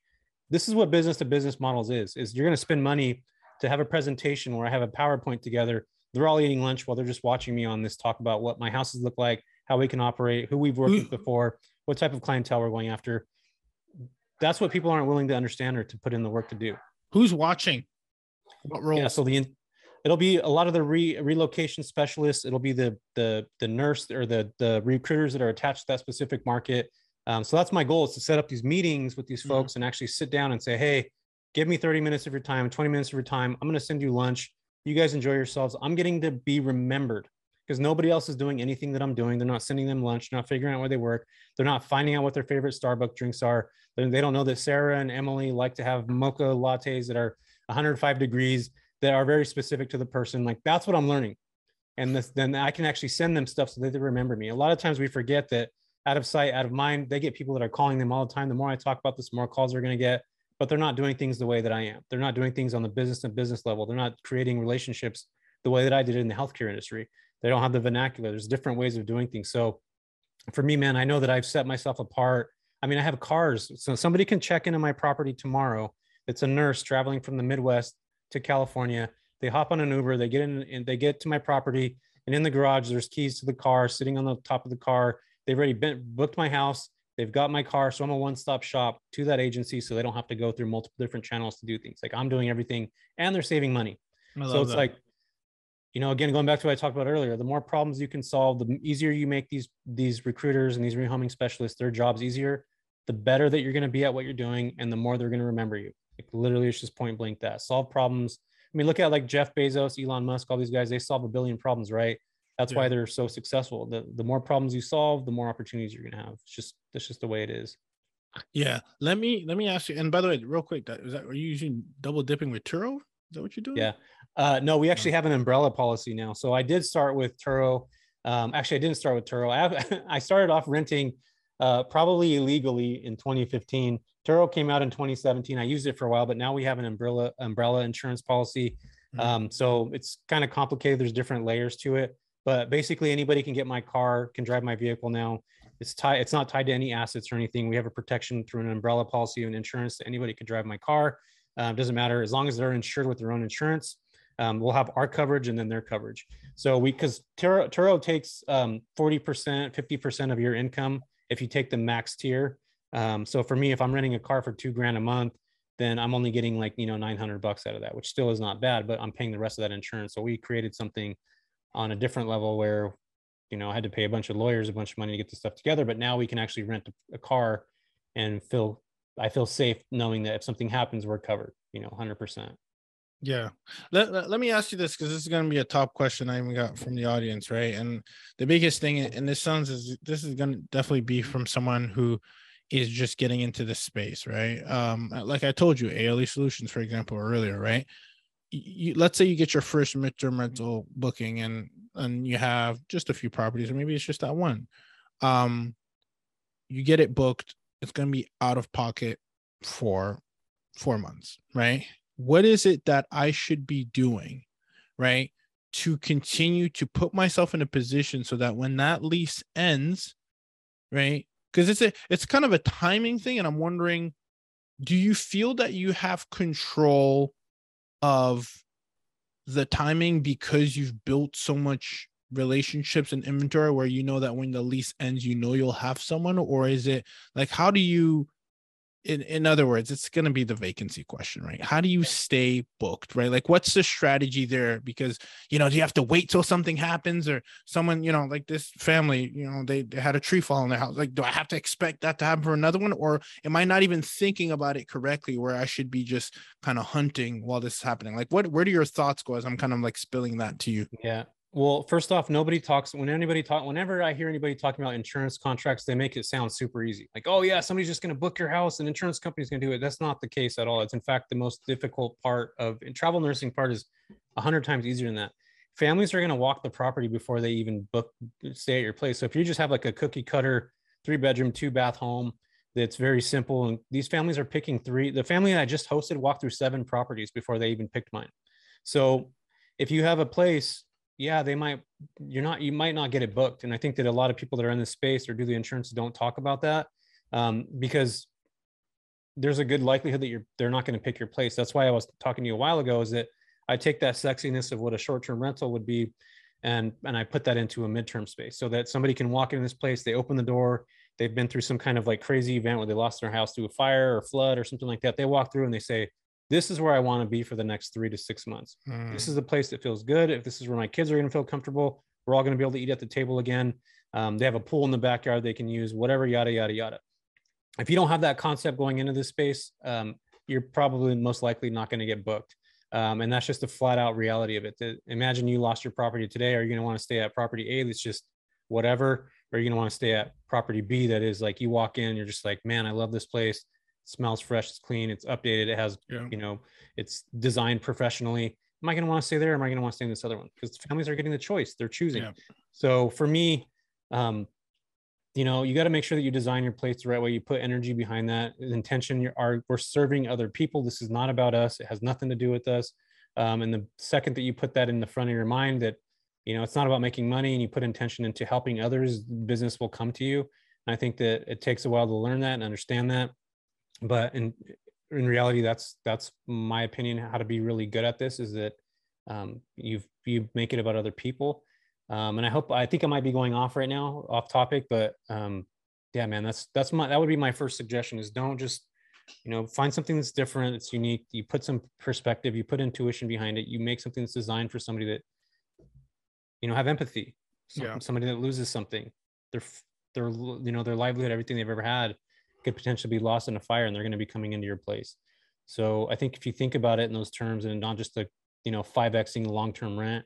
this is what business to business models is is you're going to spend money to have a presentation where i have a powerpoint together they're all eating lunch while they're just watching me on this talk about what my houses look like how we can operate who we've worked with mm. before what type of clientele we're going after that's what people aren't willing to understand or to put in the work to do. Who's watching? What role? Yeah, so the it'll be a lot of the re, relocation specialists. It'll be the the the nurse or the the recruiters that are attached to that specific market. Um, so that's my goal is to set up these meetings with these mm-hmm. folks mm-hmm. and actually sit down and say, hey, give me 30 minutes of your time, 20 minutes of your time. I'm going to send you lunch. You guys enjoy yourselves. I'm getting to be remembered because nobody else is doing anything that I'm doing. They're not sending them lunch, not figuring out where they work. They're not finding out what their favorite Starbucks drinks are. They don't know that Sarah and Emily like to have mocha lattes that are 105 degrees that are very specific to the person. Like that's what I'm learning. And this, then I can actually send them stuff so that they remember me. A lot of times we forget that out of sight, out of mind, they get people that are calling them all the time. The more I talk about this, the more calls they're going to get, but they're not doing things the way that I am. They're not doing things on the business and business level. They're not creating relationships the way that I did in the healthcare industry. They don't have the vernacular. There's different ways of doing things. So for me, man, I know that I've set myself apart. I mean, I have cars. So somebody can check into my property tomorrow. It's a nurse traveling from the Midwest to California. They hop on an Uber, they get in and they get to my property. And in the garage, there's keys to the car sitting on the top of the car. They've already been booked my house. They've got my car. So I'm a one-stop shop to that agency. So they don't have to go through multiple different channels to do things. Like I'm doing everything and they're saving money. So it's that. like you know again going back to what i talked about earlier the more problems you can solve the easier you make these these recruiters and these rehoming specialists their jobs easier the better that you're going to be at what you're doing and the more they're going to remember you like literally it's just point blank that. Solve problems. I mean look at like jeff bezos elon musk all these guys they solve a billion problems right? That's yeah. why they're so successful. The, the more problems you solve the more opportunities you're going to have. It's just that's just the way it is. Yeah. Let me let me ask you and by the way real quick that is that are you using double dipping with turo? Is that what you're doing? Yeah. Uh, no, we actually have an umbrella policy now. So I did start with Turo. Um, actually, I didn't start with Turo. I, have, I started off renting uh, probably illegally in 2015. Turo came out in 2017. I used it for a while, but now we have an umbrella umbrella insurance policy. Mm-hmm. Um, so it's kind of complicated. There's different layers to it, but basically anybody can get my car, can drive my vehicle now. It's tied. It's not tied to any assets or anything. We have a protection through an umbrella policy and insurance. that Anybody can drive my car. Um, doesn't matter as long as they're insured with their own insurance um, we'll have our coverage and then their coverage. So we, because Turo, Turo takes um, 40%, 50% of your income if you take the max tier. Um, so for me, if I'm renting a car for two grand a month, then I'm only getting like, you know, 900 bucks out of that, which still is not bad, but I'm paying the rest of that insurance. So we created something on a different level where, you know, I had to pay a bunch of lawyers a bunch of money to get the stuff together, but now we can actually rent a, a car and feel, I feel safe knowing that if something happens, we're covered, you know, 100%. Yeah. Let, let, let me ask you this because this is going to be a top question I even got from the audience, right? And the biggest thing, and this sounds is this is going to definitely be from someone who is just getting into this space, right? Um, like I told you, ALE Solutions, for example, earlier, right? You, let's say you get your first midterm rental booking and and you have just a few properties, or maybe it's just that one. Um, you get it booked, it's going to be out of pocket for four months, right? What is it that I should be doing, right? To continue to put myself in a position so that when that lease ends, right? Because it's a it's kind of a timing thing and i'm wondering do you feel that you have control of the timing because you've built so much relationships and inventory where you know that when the lease ends you know you'll have someone or is it like how do you in, in other words, it's going to be the vacancy question, right? How do you stay booked, right? Like, what's the strategy there? Because, you know, do you have to wait till something happens or someone, you know, like this family, you know, they, they had a tree fall in their house. Like, do I have to expect that to happen for another one? Or am I not even thinking about it correctly where I should be just kind of hunting while this is happening? Like, what, where do your thoughts go as I'm kind of like spilling that to you? Yeah. Well, first off, nobody talks when anybody talk whenever I hear anybody talking about insurance contracts, they make it sound super easy. Like, oh yeah, somebody's just going to book your house and insurance company's going to do it. That's not the case at all. It's in fact the most difficult part of travel nursing part is a hundred times easier than that. Families are going to walk the property before they even book stay at your place. So if you just have like a cookie cutter three bedroom, two bath home that's very simple, and these families are picking three. The family I just hosted walked through seven properties before they even picked mine. So if you have a place yeah, they might, you're not, you might not get it booked. And I think that a lot of people that are in this space or do the insurance don't talk about that um, because there's a good likelihood that you're, they're not going to pick your place. That's why I was talking to you a while ago is that I take that sexiness of what a short-term rental would be and, and I put that into a midterm space so that somebody can walk into this place, they open the door, they've been through some kind of like crazy event where they lost their house through a fire or flood or something like that. They walk through and they say, this is where I want to be for the next three to six months. Mm. This is a place that feels good. If this is where my kids are going to feel comfortable, we're all going to be able to eat at the table again. Um, they have a pool in the backyard they can use, whatever, yada, yada, yada. If you don't have that concept going into this space, um, you're probably most likely not going to get booked. Um, and that's just the flat out reality of it. To imagine you lost your property today. Are you going to want to stay at property A that's just whatever? Or are you going to want to stay at property B that is like you walk in, you're just like, man, I love this place smells fresh, it's clean, it's updated, it has, yeah. you know, it's designed professionally. Am I going to want to stay there? Am I going to want to stay in this other one? Because families are getting the choice, they're choosing. Yeah. So for me, um, you know, you got to make sure that you design your place the right way. You put energy behind that intention. You are we're serving other people. This is not about us. It has nothing to do with us. Um, and the second that you put that in the front of your mind, that you know, it's not about making money, and you put intention into helping others, business will come to you. And I think that it takes a while to learn that and understand that but in in reality that's that's my opinion how to be really good at this is that um, you you make it about other people. Um, and i hope i think i might be going off right now off topic but um, yeah man that's that's my that would be my first suggestion is don't just you know find something that's different it's unique. You put some perspective you put intuition behind it you make something that's designed for somebody that you know have empathy yeah. somebody that loses something their their you know their livelihood everything they've ever had could potentially be lost in a fire and they're going to be coming into your place. So I think if you think about it in those terms and not just the, you know, 5Xing long-term rent,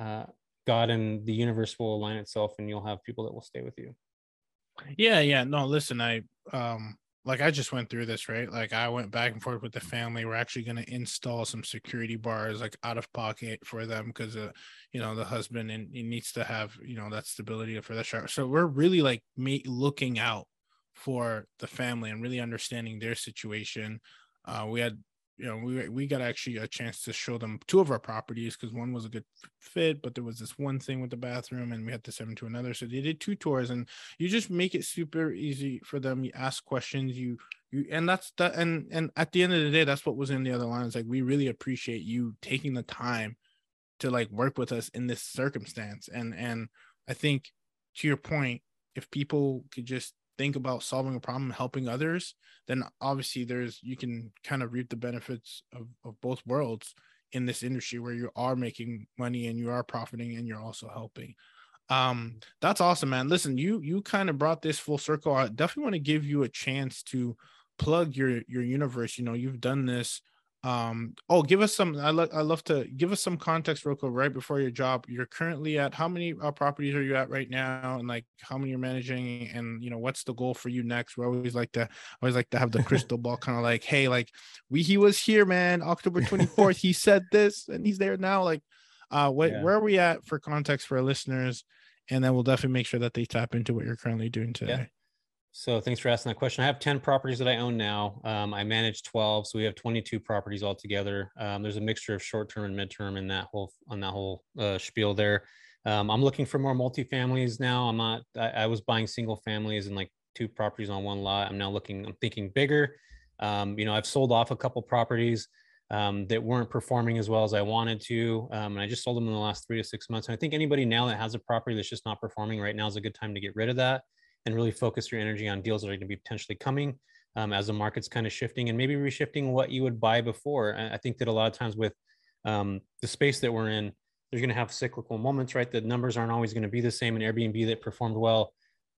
uh, God and the universe will align itself and you'll have people that will stay with you. Yeah. Yeah. No, listen, I, um, like I just went through this, right? Like I went back and forth with the family. We're actually going to install some security bars, like out of pocket for them, because uh, you know the husband and he needs to have you know that stability for the shower. So we're really like me looking out for the family and really understanding their situation. Uh, we had, you know, we we got actually a chance to show them two of our properties because one was a good fit, but there was this one thing with the bathroom, and we had to send them to another. So they did two tours, and you just make it super easy for them. You ask questions, you you, and that's that, and and at the end of the day, that's what was in the other lines. Like we really appreciate you taking the time to like work with us in this circumstance, and and I think to your point, if people could just think about solving a problem helping others then obviously there's you can kind of reap the benefits of, of both worlds in this industry where you are making money and you are profiting and you're also helping. Um that's awesome man. Listen you you kind of brought this full circle. I definitely want to give you a chance to plug your your universe. You know you've done this um oh give us some i, lo- I love to give us some context real quick right before your job you're currently at how many uh, properties are you at right now? And like how many you're managing? And you know what's the goal for you next? We always like to always like to have the crystal ball kind of like hey like we he was here man october 24th he said this and he's there now. Like uh what yeah. where are we at for context for our listeners? And then we'll definitely make sure that they tap into what you're currently doing today. yeah. So thanks for asking that question. I have 10 properties that I own now. Um, I manage 12, so we have 22 properties altogether. Um, there's a mixture of short-term and mid-term in that whole on that whole uh, spiel there. Um, I'm looking for more multifamilies now. I'm not. I, I, was buying single families and like two properties on one lot. I'm now looking. I'm thinking bigger. Um, you know, I've sold off a couple properties um, that weren't performing as well as I wanted to, um, and I just sold them in the last three to six months. And I think anybody now that has a property that's just not performing right now is a good time to get rid of that and really focus your energy on deals that are going to be potentially coming um, as the market's kind of shifting and maybe reshifting what you would buy before. I think that a lot of times with um, the space that we're in, there's going to have cyclical moments, right? The numbers aren't always going to be the same. In Airbnb that performed well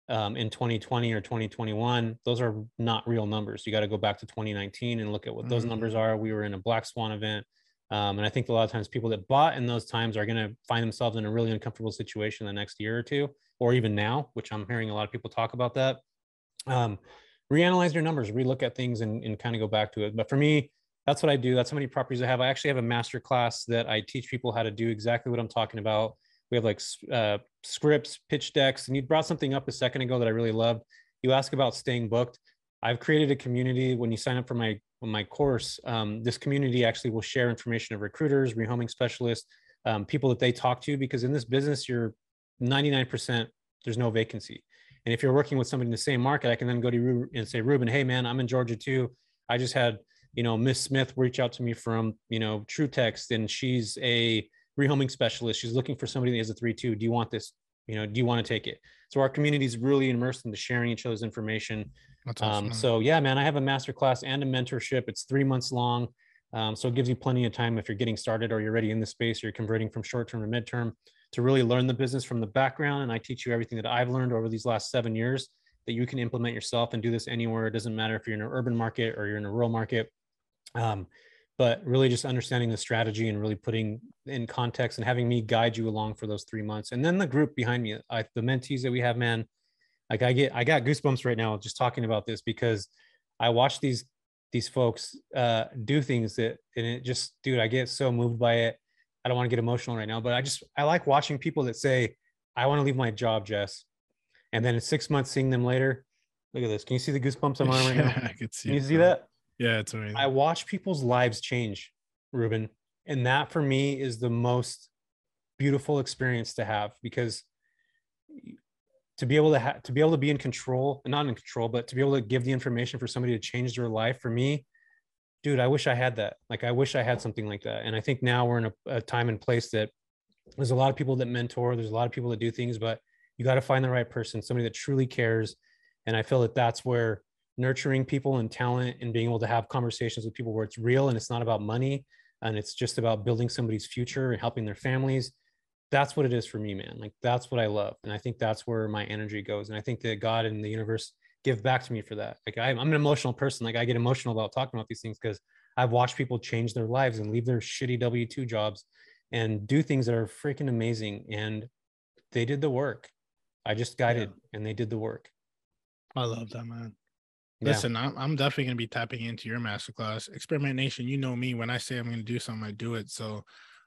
um, in 2020 or 2021, those are not real numbers. You got to go back to 2019 and look at what those mm. numbers are. We were in a black swan event. Um, and I think a lot of times people that bought in those times are going to find themselves in a really uncomfortable situation the next year or two or even now, which I'm hearing a lot of people talk about that. Um, reanalyze your numbers, relook at things and, and kind of go back to it. But for me, that's what I do. That's how many properties I have. I actually have a master class that I teach people how to do exactly what I'm talking about. We have like uh, scripts, pitch decks, and you brought something up a second ago that I really loved. You ask about staying booked. I've created a community when you sign up for my my course. Um, this community actually will share information of recruiters, rehoming specialists, um, people that they talk to, because in this business, you're 99% there's no vacancy. And if you're working with somebody in the same market, I can then go to you and say, Ruben, hey man, I'm in Georgia too. I just had, you know, Miss Smith reach out to me from, you know, True Text, and she's a rehoming specialist. She's looking for somebody that has a three two. Do you want this? You know, do you want to take it? So our community is really immersed into sharing each other's information. Awesome, um, so yeah, man, I have a master class and a mentorship. It's three months long. Um, so it gives you plenty of time if you're getting started or you're already in the space, or you're converting from short term to midterm to really learn the business from the background. And I teach you everything that I've learned over these last seven years that you can implement yourself and do this anywhere. It doesn't matter if you're in an urban market or you're in a rural market. Um, but really just understanding the strategy and really putting in context and having me guide you along for those three months. And then the group behind me, I, the mentees that we have, man, like I get, I got goosebumps right now just talking about this because I watch these, these folks uh, do things that, and it just, dude, I get so moved by it. I don't want to get emotional right now, but I just I like watching people that say, I want to leave my job, Jess. And then in six months, seeing them later. Look at this. Can you see the goosebumps I'm on right now? I can see. Can you see that? Yeah, it's amazing. I watch people's lives change, Ruben. And that for me is the most beautiful experience to have because to be able to to be able to be in control, not in control, but to be able to give the information for somebody to change their life for me dude, I wish I had that. Like, I wish I had something like that. And I think now we're in a, a time and place that there's a lot of people that mentor, there's a lot of people that do things, but you got to find the right person, somebody that truly cares. And I feel that that's where nurturing people and talent and being able to have conversations with people where it's real and it's not about money and it's just about building somebody's future and helping their families. That's what it is for me, man. Like, that's what I love. And I think that's where my energy goes. And I think that God and the universe give back to me for that. Like I, I'm an emotional person. Like I get emotional about talking about these things because I've watched people change their lives and leave their shitty W two jobs and do things that are freaking amazing. And they did the work. I just guided yeah. and they did the work. I love that, man. Listen, yeah. I'm, I'm definitely going to be tapping into your masterclass. Experiment Nation, you know me. When I say I'm going to do something, I do it. So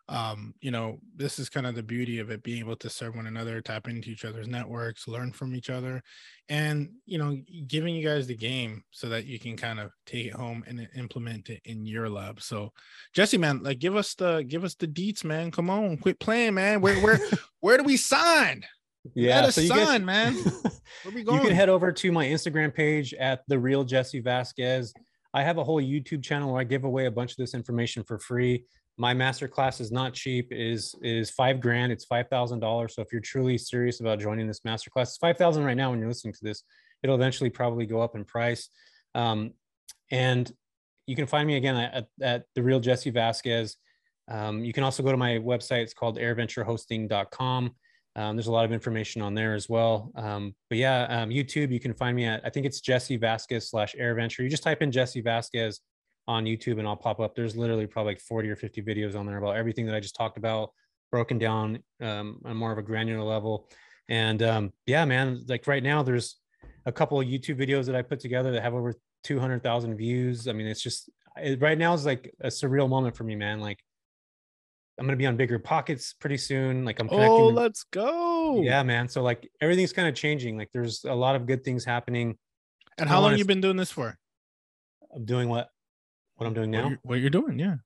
um, you know, this is kind of the beauty of it being able to serve one another, tap into each other's networks, learn from each other, and you know, giving you guys the game so that you can kind of take it home and implement it in your lab. So, Jesse, man, like give us the give us the deets, man. Come on, quit playing, man. Where where where do we sign? Yeah, us so sign, guys, man. Where we going? You can head over to my Instagram page at the real Jesse Vasquez. I have a whole YouTube channel where I give away a bunch of this information for free. My master class is not cheap it is is five grand. It's five thousand dollars. So if you're truly serious about joining this master class it's five thousand right now when you're listening to this. It'll eventually probably go up in price. Um, and you can find me again at, at the real jesse vasquez. Um, you can also go to my website. It's called airventurehosting.com um, there's a lot of information on there as well um, but yeah um, youtube you can find me at i think it's jesse vasquez slash airventure you just type in jesse vasquez on YouTube and I'll pop up. There's literally probably like 40 or 50 videos on there about everything that I just talked about, broken down um, on more of a granular level. And um, yeah, man, like right now, there's a couple of YouTube videos that I put together that have over 200,000 views. I mean, it's just it, right now is like a surreal moment for me, man. Like I'm gonna be on BiggerPockets pretty soon. Like I'm connecting. Oh, let's go. Yeah, man. So like everything's kind of changing. Like there's a lot of good things happening. And how long you been doing this for? I'm doing what? What I'm doing now? What you're, what you're doing, yeah.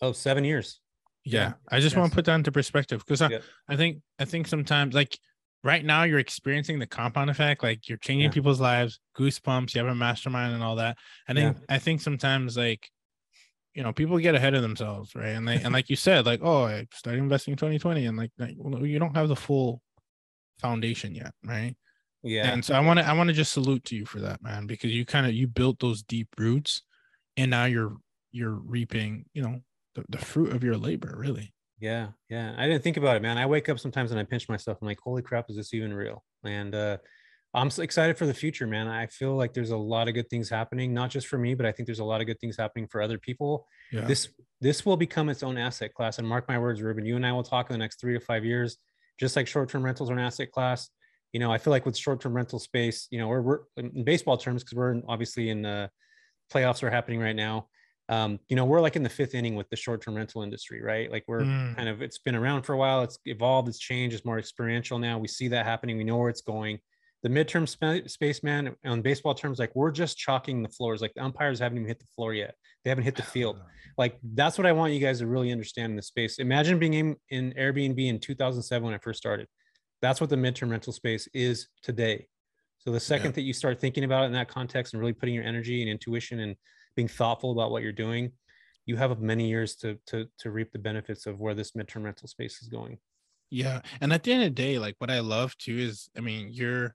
Oh, seven years. Yeah, yeah. I just yes. want to put that into perspective because I, yeah. I think I think sometimes like right now you're experiencing the compound effect like you're changing yeah. people's lives goosebumps you have a mastermind and all that i think yeah. i think sometimes like you know people get ahead of themselves right and they and like you said like oh i started investing in 2020 and like, like well, you don't have the full foundation yet right yeah and so i want to i want to just salute to you for that man because you kind of you built those deep roots and now you're you're reaping you know the, the fruit of your labor really yeah, yeah. I didn't think about it, man. I wake up sometimes and I pinch myself. I'm like, holy crap, is this even real? And uh, I'm so excited for the future, man. I feel like there's a lot of good things happening, not just for me, but I think there's a lot of good things happening for other people. Yeah. This this will become its own asset class. And mark my words, Ruben, you and I will talk in the next three to five years, just like short-term rentals are an asset class. You know, I feel like with short-term rental space, you know, we're, we're in baseball terms because we're in, obviously in the playoffs are happening right now um, you know, we're like in the fifth inning with the short-term rental industry, right? Like we're mm. kind of it's been around for a while, it's evolved, it's changed, it's more experiential now. We see that happening, we know where it's going. The midterm sp- space man on baseball terms, like we're just chalking the floors. Like the umpires haven't even hit the floor yet. They haven't hit the field. Like that's what I want you guys to really understand in the space. Imagine being in, in Airbnb in 2007 when I first started. That's what the midterm rental space is today. So the second yeah. that you start thinking about it in that context and really putting your energy and intuition and being thoughtful about what you're doing, you have many years to to to reap the benefits of where this midterm rental space is going. Yeah, and at the end of the day, like what I love too is, I mean, you're.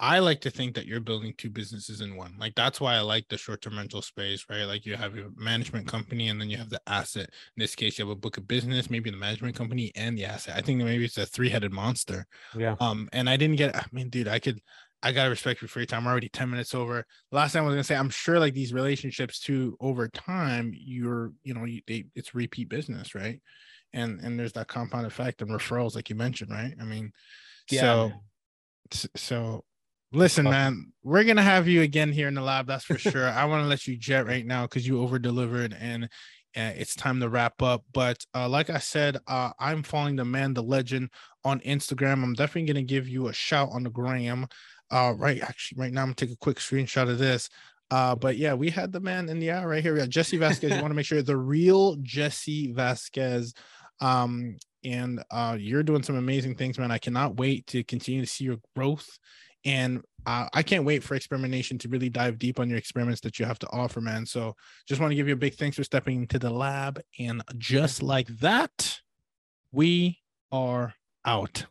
I like to think that you're building two businesses in one. Like that's why I like the short-term rental space, right? Like you have your management company and then you have the asset. In this case, you have a book of business, maybe the management company and the asset. I think maybe it's a three-headed monster. Yeah. Um, and I didn't get. I mean, dude, I could. I gotta respect you for your time. I'm already 10 minutes over. Last time I was gonna say, I'm sure like these relationships too, over time, you're, you know, you, they, it's repeat business, right? And and there's that compound effect and referrals, like you mentioned, right? I mean, yeah. so so listen, man, we're gonna have you again here in the lab, that's for sure. I want to let you jet right now because you over delivered and uh, it's time to wrap up. But uh, like I said, uh, I'm following the man, the legend on Instagram. I'm definitely gonna give you a shout on the gram. Uh, right, actually, right now I'm gonna take a quick screenshot of this. Uh, but yeah, we had the man in the eye right here. We got Jesse Vasquez. you want to make sure the real Jesse Vasquez. Um, and uh, you're doing some amazing things, man. I cannot wait to continue to see your growth. And uh, I can't wait for Experiment Nation to really dive deep on your experiments that you have to offer, man. So just want to give you a big thanks for stepping into the lab. And just like that, we are out.